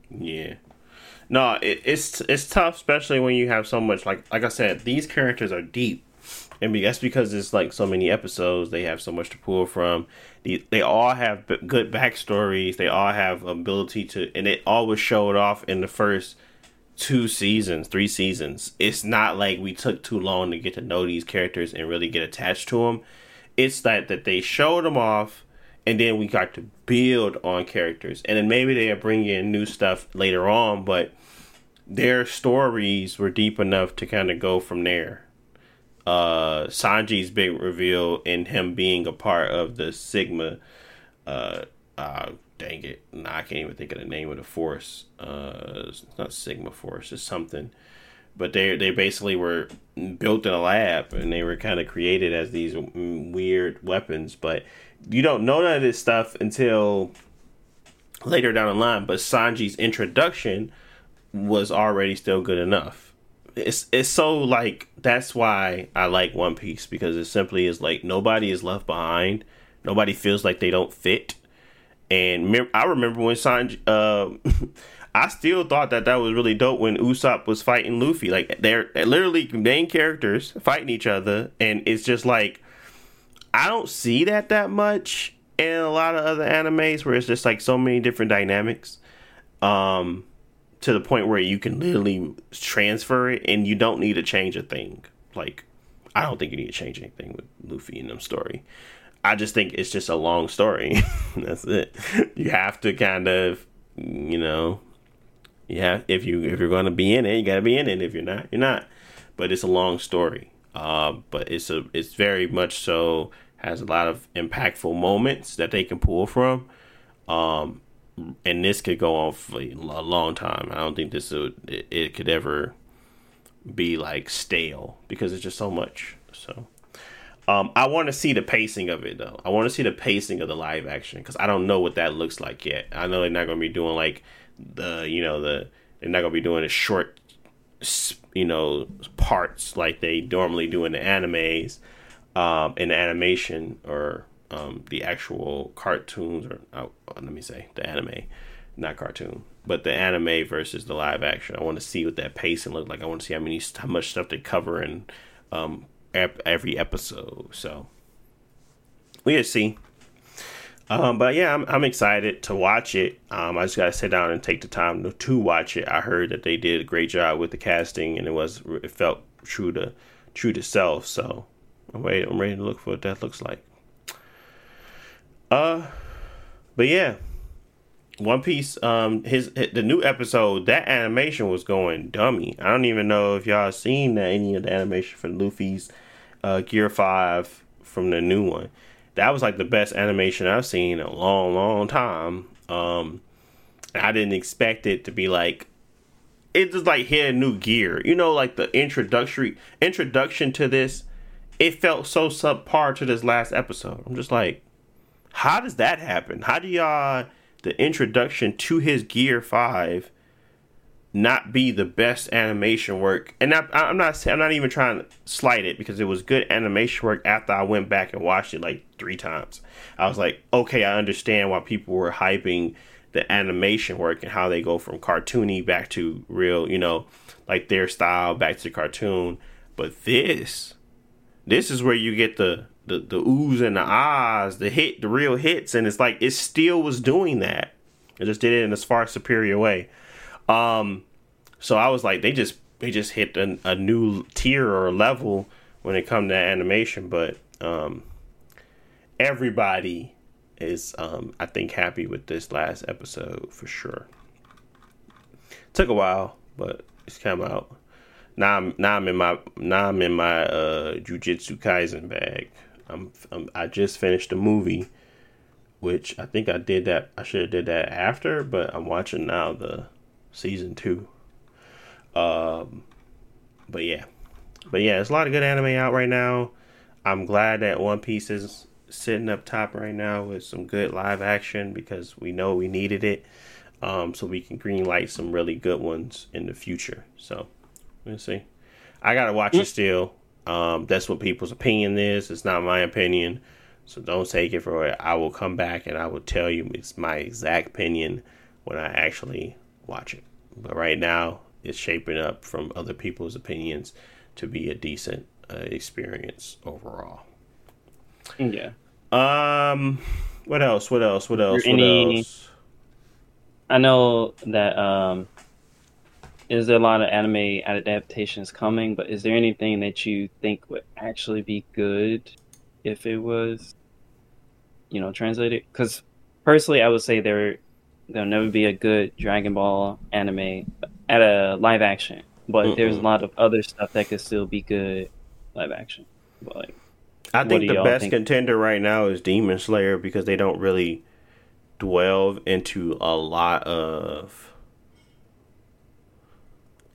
Speaker 2: Yeah. No, it, it's it's tough, especially when you have so much. Like like I said, these characters are deep, and that's because it's like so many episodes. They have so much to pull from. They, they all have good backstories. They all have ability to, and it always showed off in the first two seasons, three seasons. It's not like we took too long to get to know these characters and really get attached to them. It's that that they showed them off, and then we got to build on characters, and then maybe they'll bring in new stuff later on, but their stories were deep enough to kind of go from there. Uh, Sanji's big reveal and him being a part of the Sigma, uh, uh, dang it, nah, I can't even think of the name of the force. Uh, it's not Sigma Force, it's something. But they they basically were built in a lab and they were kind of created as these weird weapons. But you don't know none of this stuff until later down the line. But Sanji's introduction was already still good enough. It's it's so like that's why I like One Piece because it simply is like nobody is left behind. Nobody feels like they don't fit. And I remember when Sanji, uh, I still thought that that was really dope when Usopp was fighting Luffy. Like they're literally main characters fighting each other, and it's just like I don't see that that much in a lot of other animes where it's just like so many different dynamics. Um, to the point where you can literally transfer it and you don't need to change a thing. Like, I don't think you need to change anything with Luffy and them story. I just think it's just a long story. That's it. You have to kind of, you know, yeah. If you if you're going to be in it, you got to be in it. If you're not, you're not. But it's a long story. Uh, but it's a it's very much so has a lot of impactful moments that they can pull from. Um, and this could go on for a long time. I don't think this would it, it could ever be like stale because it's just so much. So um, I want to see the pacing of it though. I want to see the pacing of the live action because I don't know what that looks like yet. I know they're not going to be doing like the you know the they're not going to be doing a short you know parts like they normally do in the animes um, in animation or um, the actual cartoons or uh, let me say the anime, not cartoon, but the anime versus the live action. I want to see what that pacing look like. I want to see how many how much stuff they cover in um, ep- every episode. So we'll see. Um, but yeah, I'm, I'm excited to watch it. Um, I just gotta sit down and take the time to, to watch it. I heard that they did a great job with the casting, and it was it felt true to true to self. So I'm ready. I'm ready to look for what that looks like. Uh, but yeah, One Piece. Um, his, his the new episode that animation was going dummy. I don't even know if y'all seen that, any of the animation for Luffy's uh, Gear Five from the new one. That was like the best animation I've seen in a long, long time. Um, I didn't expect it to be like it just like hit a new gear. You know, like the introductory introduction to this. It felt so subpar to this last episode. I'm just like, how does that happen? How do y'all the introduction to his Gear Five not be the best animation work? And I, I'm not I'm not even trying to slight it because it was good animation work. After I went back and watched it like three times, I was like, okay, I understand why people were hyping the animation work and how they go from cartoony back to real, you know, like their style back to cartoon. But this, this is where you get the the the oohs and the ahs, the hit, the real hits, and it's like it still was doing that. It just did it in a far superior way. Um, so I was like, they just they just hit a, a new tier or level when it comes to animation. But um, everybody is, um, I think, happy with this last episode for sure. Took a while, but it's come out. Now I'm now I'm in my now I'm in my uh Jujutsu Kaisen bag. I'm, I'm I just finished a movie, which I think I did that. I should have did that after, but I'm watching now the season two. Um, but yeah, but yeah, there's a lot of good anime out right now. I'm glad that One Piece is sitting up top right now with some good live action because we know we needed it. Um, so we can green light some really good ones in the future. So Let's see. I gotta watch it still. Um, that's what people's opinion is. It's not my opinion, so don't take it for it. I will come back and I will tell you it's my exact opinion when I actually watch it. But right now, it's shaping up from other people's opinions to be a decent uh, experience overall.
Speaker 3: Yeah.
Speaker 2: Um, what else? What else? What else? What
Speaker 3: any-
Speaker 2: else?
Speaker 3: I know that um is there a lot of anime adaptations coming, but is there anything that you think would actually be good if it was you know translated? Cuz personally I would say there there'll never be a good Dragon Ball anime at a live action, but there's a lot of other stuff that could still be good live action. But like
Speaker 2: I think the best
Speaker 3: think?
Speaker 2: contender right now is Demon Slayer because they don't really dwell into a lot of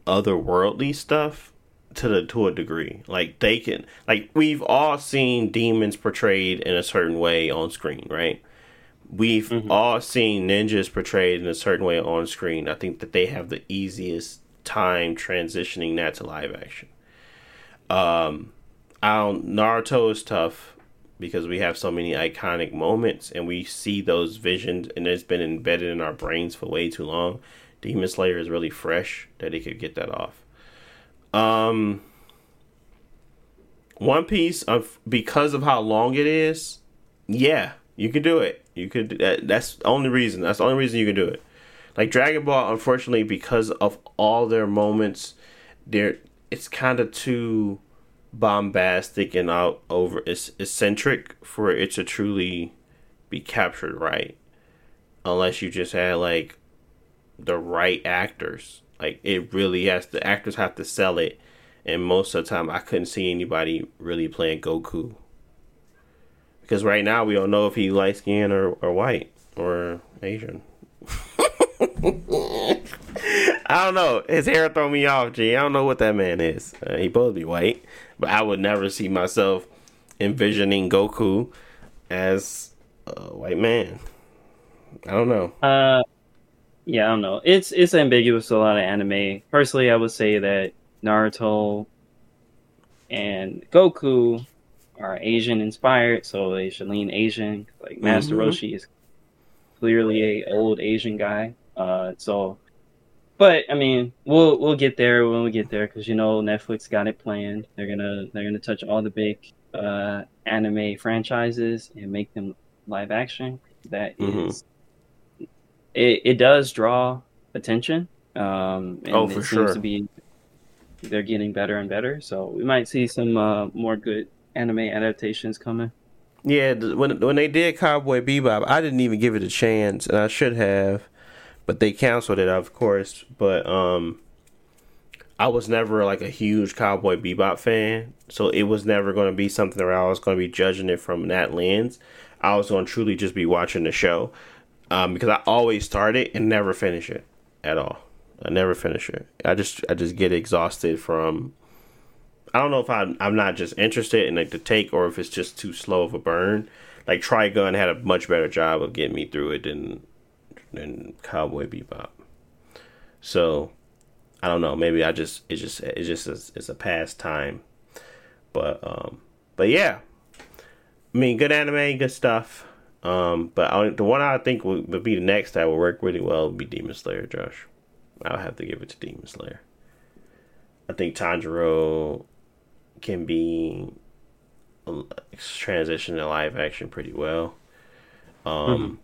Speaker 2: otherworldly stuff to the to a degree. Like they can like we've all seen demons portrayed in a certain way on screen, right? We've
Speaker 3: Mhm.
Speaker 2: all seen ninjas portrayed in a certain way on screen. I think that they have the easiest time transitioning that to live action. Um I Naruto is tough because we have so many iconic moments and we see those visions and it's been embedded in our brains for way too long. Demon Slayer is really fresh that he could get that off. Um One Piece of because of how long it is, yeah, you could do it. You could that, that's the only reason. That's the only reason you can do it. Like Dragon Ball unfortunately because of all their moments, they're it's kind of too bombastic and out over it's eccentric for it to truly be captured right unless you just had like the right actors like it really has the actors have to sell it and most of the time i couldn't see anybody really playing goku because right now we don't know if he light skinned or, or white or asian I don't know. His hair throw me off, G. I don't know what that man is. Uh, he supposed to be white, but I would never see myself envisioning Goku as a white man. I don't know.
Speaker 3: Uh, yeah, I don't know. It's it's ambiguous. to A lot of anime. Personally, I would say that Naruto and Goku are Asian inspired, so they should lean Asian. Like Master
Speaker 2: Mhm.
Speaker 3: Roshi is clearly a old Asian guy. Uh, so, but I mean, we'll we'll get there when we get there because you know Netflix got it planned. They're gonna they're gonna touch all the big uh anime franchises and make them live action. That is
Speaker 2: Mhm.
Speaker 3: It, it does draw attention. Um, and
Speaker 2: Oh,
Speaker 3: it
Speaker 2: for
Speaker 3: seems to be they're getting better and better. So we might see some uh, more good anime adaptations coming.
Speaker 2: Yeah, when when they did Cowboy Bebop, I didn't even give it a chance, and I should have, but they canceled it, of course. But um, I was never like a huge Cowboy Bebop fan, so it was never going to be something where I was going to be judging it from that lens. I was going to truly just be watching the show, um, because I always start it and never finish it at all. I never finish it. I just I just get exhausted from I don't know if I'm I'm not just interested in like the take or if it's just too slow of a burn. Like Trigun had a much better job of getting me through it than than Cowboy Bebop. So I don't know. Maybe I just it's just it's just a, it's a pastime. But um but yeah. I mean, good anime, good stuff. Um, but I, the one I think would, would be the next that would work really well would be Demon Slayer, Josh. I'll have to give it to Demon Slayer. I think Tanjiro can be uh, transition to live action pretty well. Um,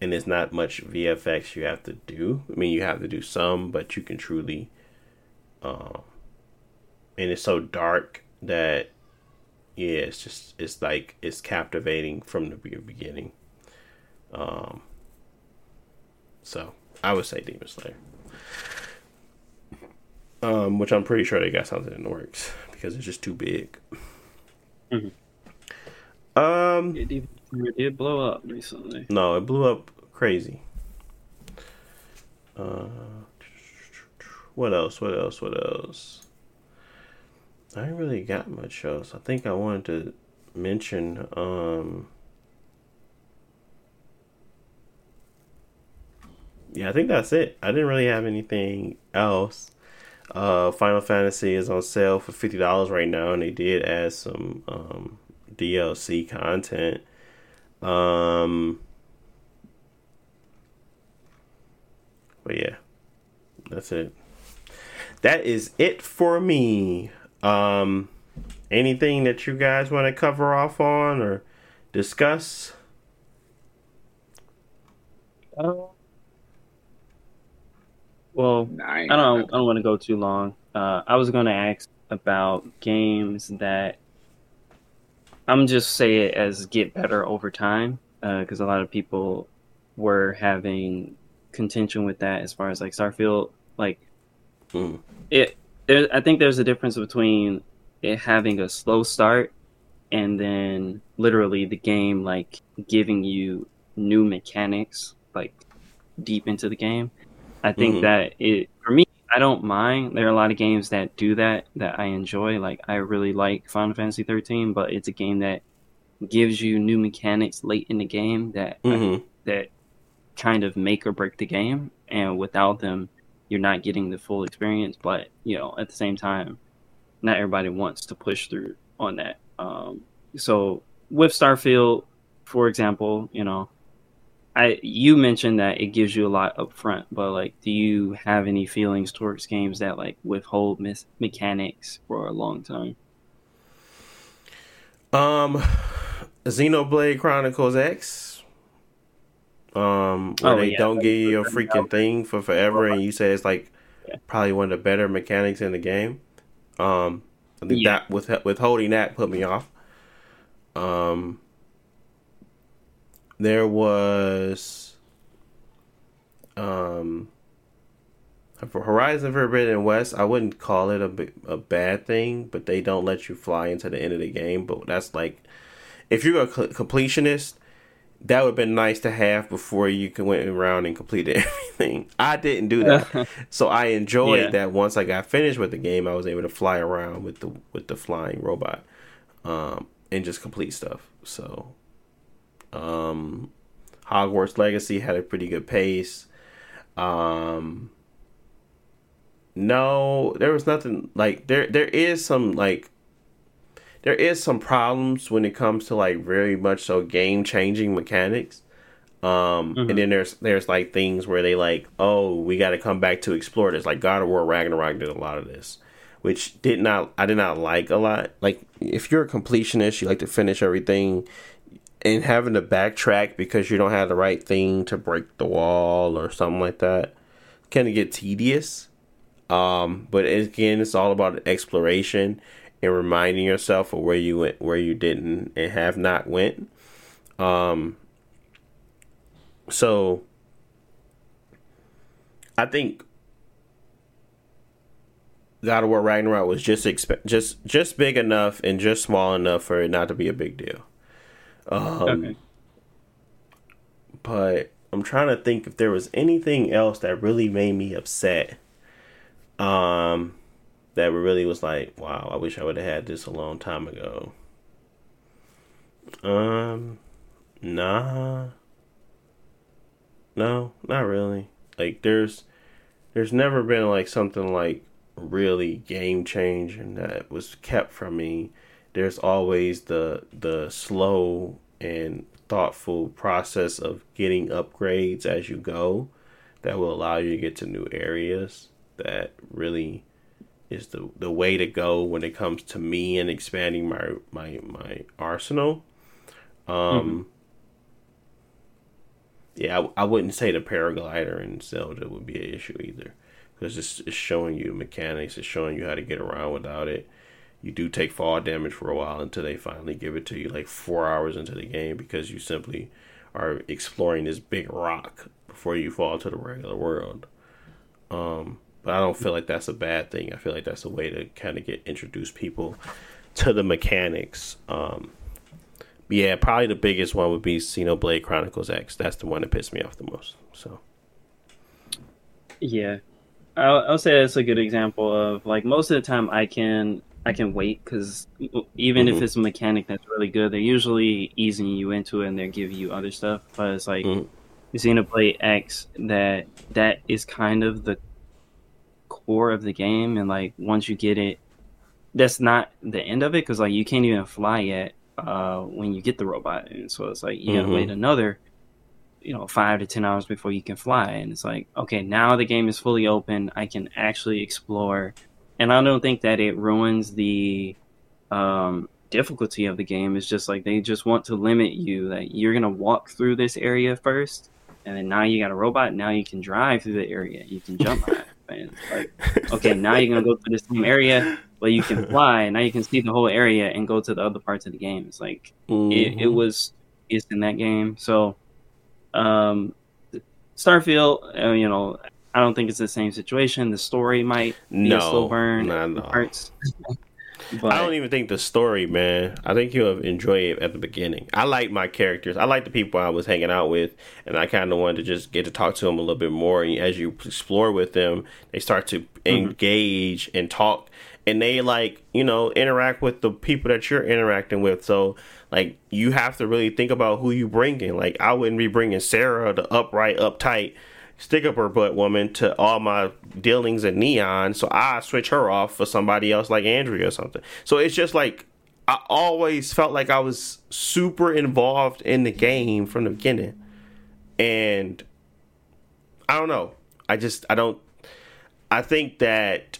Speaker 2: and there's not much VFX you have to do. I mean, you have to do some, but you can truly, um, and it's so dark that yeah, it's just it's like it's captivating from the beginning. Um, so I would say Demon Slayer. Um, which I'm pretty sure they got something in the works because it's just too big.
Speaker 3: Mhm.
Speaker 2: Um,
Speaker 3: It did, it did blow up recently.
Speaker 2: no, it blew up crazy. Uh, what else? What else? What else? I really got much else. I think I wanted to mention. Um, yeah, I think that's it. I didn't really have anything else. Uh, Final Fantasy is on sale for fifty dollars right now, and they did add some um, DLC content. Um, but yeah, that's it. That is it for me. Um, anything that you guys want to cover off on or discuss?
Speaker 3: Uh, well,
Speaker 4: Nah,
Speaker 3: I don't. I don't want to go too long. Uh, I was going to ask about games that I'm just say it as get better over time because a lot of people were having contention with that as far as like Starfield. Like
Speaker 2: Mm.
Speaker 3: it, there, I think there's a difference between it having a slow start and then literally the game like giving you new mechanics like deep into the game. I think
Speaker 2: Mhm.
Speaker 3: that it for me, I don't mind. There are a lot of games that do that that I enjoy. Like I really like Final Fantasy 13, but it's a game that gives you new mechanics late in the game that
Speaker 2: hmm
Speaker 3: that kind of make or break the game, and without them, you're not getting the full experience. But you know, at the same time, not everybody wants to push through on that. Um, so with Starfield, for example, you know, I you mentioned that it gives you a lot up front, but like, do you have any feelings towards games that like withhold mis- mechanics for a long time?
Speaker 2: Um, Xenoblade Chronicles X. Um, where
Speaker 3: Oh,
Speaker 2: they
Speaker 3: yeah,
Speaker 2: don't give you a freaking thing for forever, and you say it's like
Speaker 3: Yeah.
Speaker 2: probably one of the better mechanics in the game. Um, I think
Speaker 3: Yeah.
Speaker 2: that with withholding that put me off. Um, there was um for Horizon Forbidden West, I wouldn't call it a, a bad thing, but they don't let you fly into the end of the game. But that's like, if you're a completionist, that would have been nice to have before you went around and completed everything. I didn't do that, so I enjoyed
Speaker 3: Yeah.
Speaker 2: that. Once I got finished with the game, I was able to fly around with the with the flying robot, um, and just complete stuff. So, um, Hogwarts Legacy had a pretty good pace. Um, no, there was nothing like there. There is some like there is some problems when it comes to like very much so game changing mechanics. Um,
Speaker 3: Mhm.
Speaker 2: and then there's there's like things where they like, oh, we got to come back to explore this. Like God of War Ragnarok did a lot of this, which did not I did not like a lot. Like if you're a completionist, you like to finish everything, and having to backtrack because you don't have the right thing to break the wall or something like that, kind of get tedious. Um, but again, it's all about exploration and reminding yourself of where you went, where you didn't, and have not went. Um, so I think God of War Ragnarok was just expe- just just big enough and just small enough for it not to be a big deal. Um,
Speaker 3: Okay.
Speaker 2: but I'm trying to think if there was anything else that really made me upset. Um, that really was like, wow, I wish I would have had this a long time ago. Um, nah, no, not really. Like, there's, there's never been like something like really game changing that was kept from me. There's always the the slow and thoughtful process of getting upgrades as you go that will allow you to get to new areas that really is the the way to go when it comes to me and expanding my my my arsenal. Um yeah I, I wouldn't say the paraglider in zelda would be an issue either because it's, it's showing you mechanics it's showing you how to get around without it. You do take fall damage for a while until they finally give it to you like four hours into the game because you simply are exploring this big rock before you fall to the regular world. Um, but I don't feel like that's a bad thing. I feel like that's a way to kind of get introduce people to the mechanics. Um, yeah, probably the biggest one would be Xenoblade Chronicles X. That's the one that pissed me off the most. So
Speaker 3: Yeah, I'll, I'll say that's a good example of like most of the time I can I can wait because even if
Speaker 2: Mhm.
Speaker 3: it's a mechanic that's really good, they're usually easing you into it and they're giving you other stuff. But it's like
Speaker 2: Mhm.
Speaker 3: Xenoblade X that that is kind of the core of the game, and like once you get it, that's not the end of it because like you can't even fly yet uh, when you get the robot, and so it's like you gotta
Speaker 2: Mhm.
Speaker 3: wait another, you know, five to ten hours before you can fly, and it's like okay, now the game is fully open. I can actually explore, and I don't think that it ruins the um, difficulty of the game. It's just like they just want to limit you that you're gonna walk through this area first, and then now you got a robot. Now you can drive through the area. You can jump. And like okay, now you're gonna go through the same area, but you can fly. Now you can see the whole area and go to the other parts of the game. It's like it, it
Speaker 2: Mhm.
Speaker 3: was is in that game. So, um, Starfield, uh, you know, I don't think it's the same situation. The story might be a slow
Speaker 2: no,
Speaker 3: burn
Speaker 2: nah, no.
Speaker 3: parts. but
Speaker 2: I don't even think the story, man. I think you'll enjoy it at the beginning. I like my characters. I like the people I was hanging out with, and I kind of wanted to just get to talk to them a little bit more. And as you explore with them, they start to mm-hmm. engage and talk, and they like you know interact with the people that you're interacting with. So like you have to really think about who you bring in. Like I wouldn't be bringing Sarah, the upright, uptight stick up her butt woman to all my dealings in neon so i switch her off for somebody else like andrea or something. So it's just like i always felt like i was super involved in the game from the beginning. And i don't know. I just i don't i think that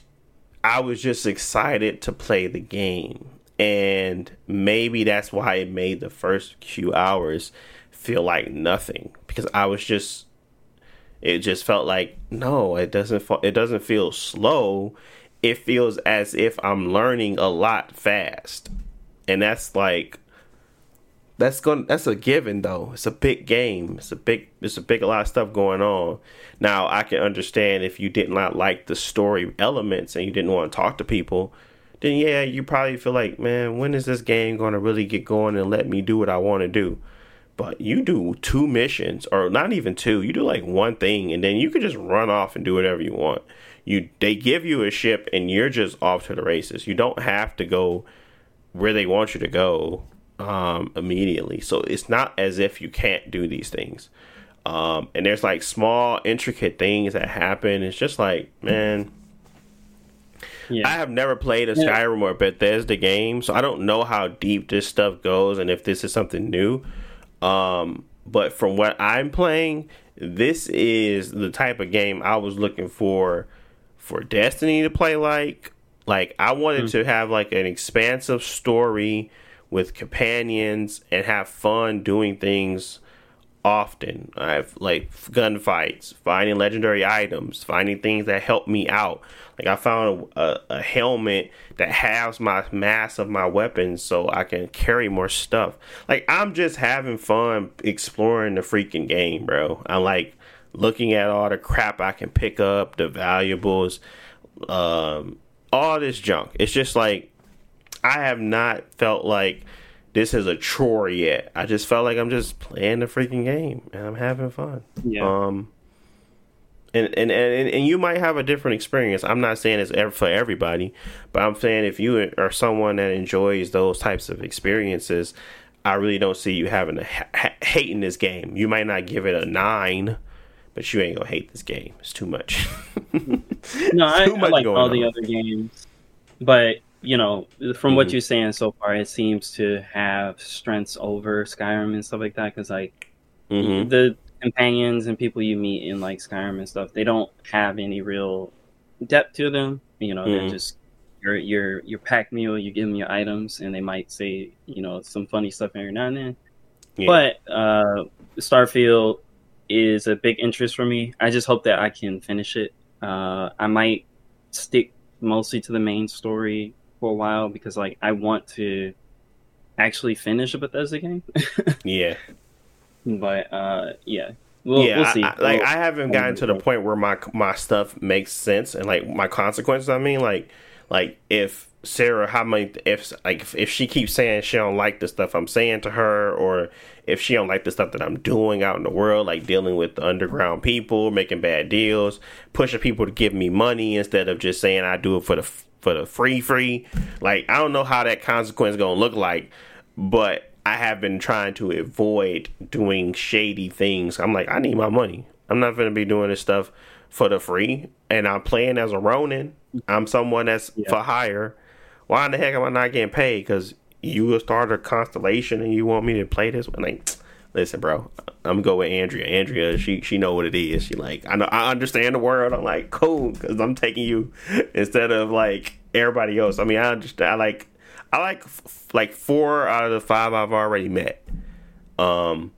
Speaker 2: i was just excited to play the game. And maybe that's why it made the first few hours feel like nothing because i was just it just felt like no it doesn't it doesn't feel slow. It feels as if i'm learning a lot fast. And that's like that's gonna. that's a given though. It's a big game. It's a big it's a big a lot of stuff going on. Now i can understand if you did not like the story elements and you didn't want to talk to people then yeah you probably feel like man when is this game going to really get going and let me do what i want to do but you do two missions or not even two you do like one thing and then you can just run off and do whatever you want. You they give you a ship and you're just off to the races. You don't have to go where they want you to go um, immediately. So it's not as if you can't do these things. Um, and there's like small intricate things that happen. It's just like man
Speaker 3: yeah.
Speaker 2: I have never played a Skyrim or Bethesda game, so I don't know how deep this stuff goes and if this is something new. Um, but from what I'm playing, this is the type of game I was looking for for Destiny to play like. Like I wanted to have like an expansive story with companions and have fun doing things often. I've like gunfights, finding legendary items, finding things that help me out. Like I found a, a helmet that halves my mass of my weapons so I can carry more stuff. Like I'm just having fun exploring the freaking game, bro. I'm like looking at all the crap I can pick up, the valuables, um, all this junk. It's just like I have not felt like this is a chore yet. I just felt like I'm just playing the freaking game and I'm having fun.
Speaker 3: Yeah.
Speaker 2: Um and, and, and, and you might have a different experience. I'm not saying it's ever for everybody, but I'm saying if you are someone that enjoys those types of experiences, I really don't see you having a ha- ha- hating this game. You might not give it a nine, but you ain't gonna hate this game. It's too much.
Speaker 3: no, I,
Speaker 2: too
Speaker 3: I like all the other games, but you know, from what
Speaker 2: Mhm.
Speaker 3: you're saying so far, it seems to have strengths over Skyrim and stuff like that. Because like
Speaker 2: hmm
Speaker 3: the companions and people you meet in like Skyrim and stuff, they don't have any real depth to them. You know,
Speaker 2: Mhm.
Speaker 3: they're just your your your pack mule. You give them your items, and they might say you know some funny stuff every now and then.
Speaker 2: Yeah.
Speaker 3: But uh, Starfield is a big interest for me. I just hope that I can finish it. Uh, I might stick mostly to the main story for a while because like I want to actually finish a Bethesda game.
Speaker 2: yeah.
Speaker 3: but uh, yeah, we'll,
Speaker 2: yeah,
Speaker 3: we'll see.
Speaker 2: I, like
Speaker 3: We'll-
Speaker 2: I haven't gotten to the point where my my stuff makes sense and like my consequences. I mean, like like if Sarah, how many if like if, if she keeps saying she don't like the stuff I'm saying to her, or if she don't like the stuff that I'm doing out in the world, like dealing with the underground people, making bad deals, pushing people to give me money instead of just saying I do it for the for the free free. Like I don't know how that consequence gonna look like, but I have been trying to avoid doing shady things. I'm like, I need my money. I'm not gonna be doing this stuff for the free, and I'm playing as a Ronin. I'm someone that's
Speaker 3: Yeah.
Speaker 2: for hire. Why in the heck am I not getting paid? Because you started a constellation and you want me to play this? one? Like, listen, bro, I'm gonna go with Andrea. Andrea, she she know what it is. She like, I know, I understand the world. I'm like, cool, because I'm taking you instead of like everybody else. I mean, I understand. I like, I like f- like four out of the five I've already met. Um,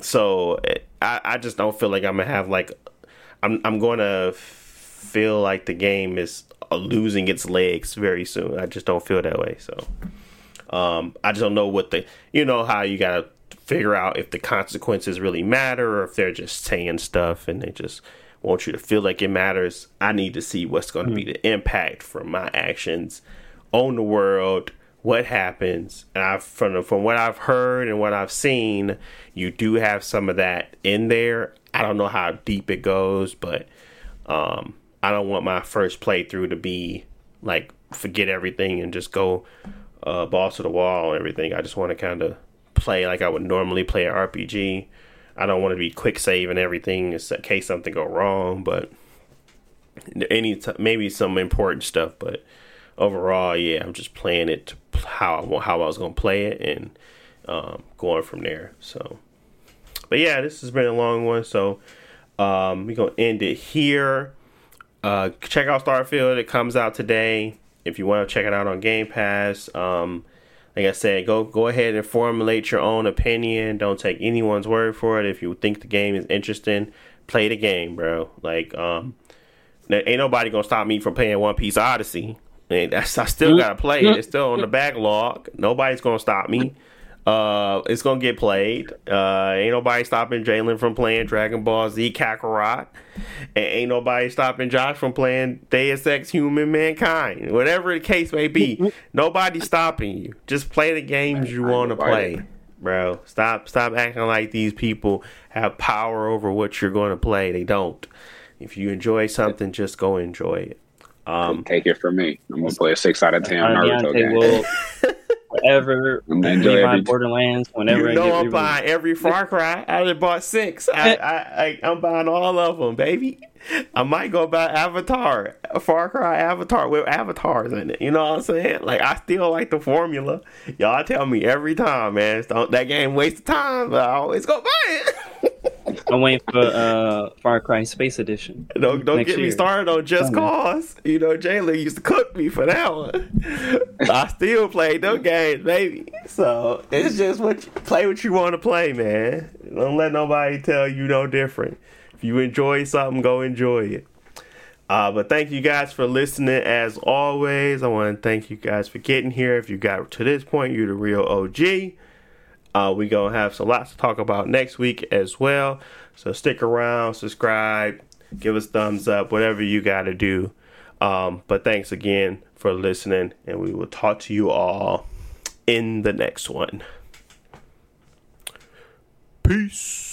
Speaker 2: so I I just don't feel like I'm gonna have like, I'm I'm going to feel like the game is losing its legs very soon. I just don't feel that way. So. Um, I just don't know what the you know how you gotta figure out if the consequences really matter or if they're just saying stuff and they just want you to feel like it matters. I need to see what's going to be the impact from my actions on the world. What happens? And I've from from what I've heard and what I've seen, you do have some of that in there. I don't know how deep it goes, but um, I don't want my first playthrough to be like forget everything and just go uh, balls to the wall and everything. I just want to kind of play like I would normally play an RPG. I don't want to be quick save and everything in case something go wrong, but any t- maybe some important stuff. But overall, yeah, I'm just playing it how I how I was gonna play it and um, going from there. So, but yeah, this has been a long one. So um, we're gonna end it here. Uh, check out Starfield. It comes out today. If you want to check it out on Game Pass, um, like I said, go go ahead and formulate your own opinion. Don't take anyone's word for it. If you think the game is interesting, play the game, bro. Like, um, ain't nobody gonna stop me from playing One Piece Odyssey. And that's I still gotta play it. It's still on the backlog. Nobody's gonna stop me. Uh, it's gonna get played. Uh, ain't nobody stopping Jalen from playing Dragon Ball Z Kakarot. And ain't nobody stopping Josh from playing Deus Ex Human Mankind. Whatever the case may be, nobody's stopping you. Just play the games you want to play, bro. Stop, stop acting like these people have power over what you're going to play. They don't. If you enjoy something, just go enjoy it. Um,
Speaker 4: Take it from me. I'm gonna play a six out of ten
Speaker 3: Uh,
Speaker 4: Naruto game.
Speaker 3: will whatever
Speaker 4: I'm gonna enjoy
Speaker 3: buy
Speaker 4: every-
Speaker 3: Borderlands whenever
Speaker 2: you
Speaker 3: I
Speaker 2: know
Speaker 3: get
Speaker 2: I'm
Speaker 3: re-
Speaker 2: buying every Far Cry. I done bought six. I, I, I I'm buying all of them, baby. I might go buy Avatar, Far Cry Avatar with avatars in it. You know what I'm saying? Like I still like the formula. Y'all tell me every time, man. Don't that game waste of time, but I always go buy it.
Speaker 3: I'm waiting for uh Far Cry Space Edition.
Speaker 2: Don't don't
Speaker 3: Next
Speaker 2: get me started on Just
Speaker 3: Coming.
Speaker 2: Cause. You know, Jalen used to cook me for that one. I still play those games, baby. So it's just what you, play what you want to play, man. Don't let nobody tell you no different. If you enjoy something, go enjoy it. Uh, but thank you guys for listening as always. I want to thank you guys for getting here. If you got to this point, you're the real OG. Uh, we gonna have some lots to talk about next week as well. So stick around, subscribe, give us thumbs up, whatever you gotta do. Um, but thanks again for listening, and we will talk to you all in the next one. Peace.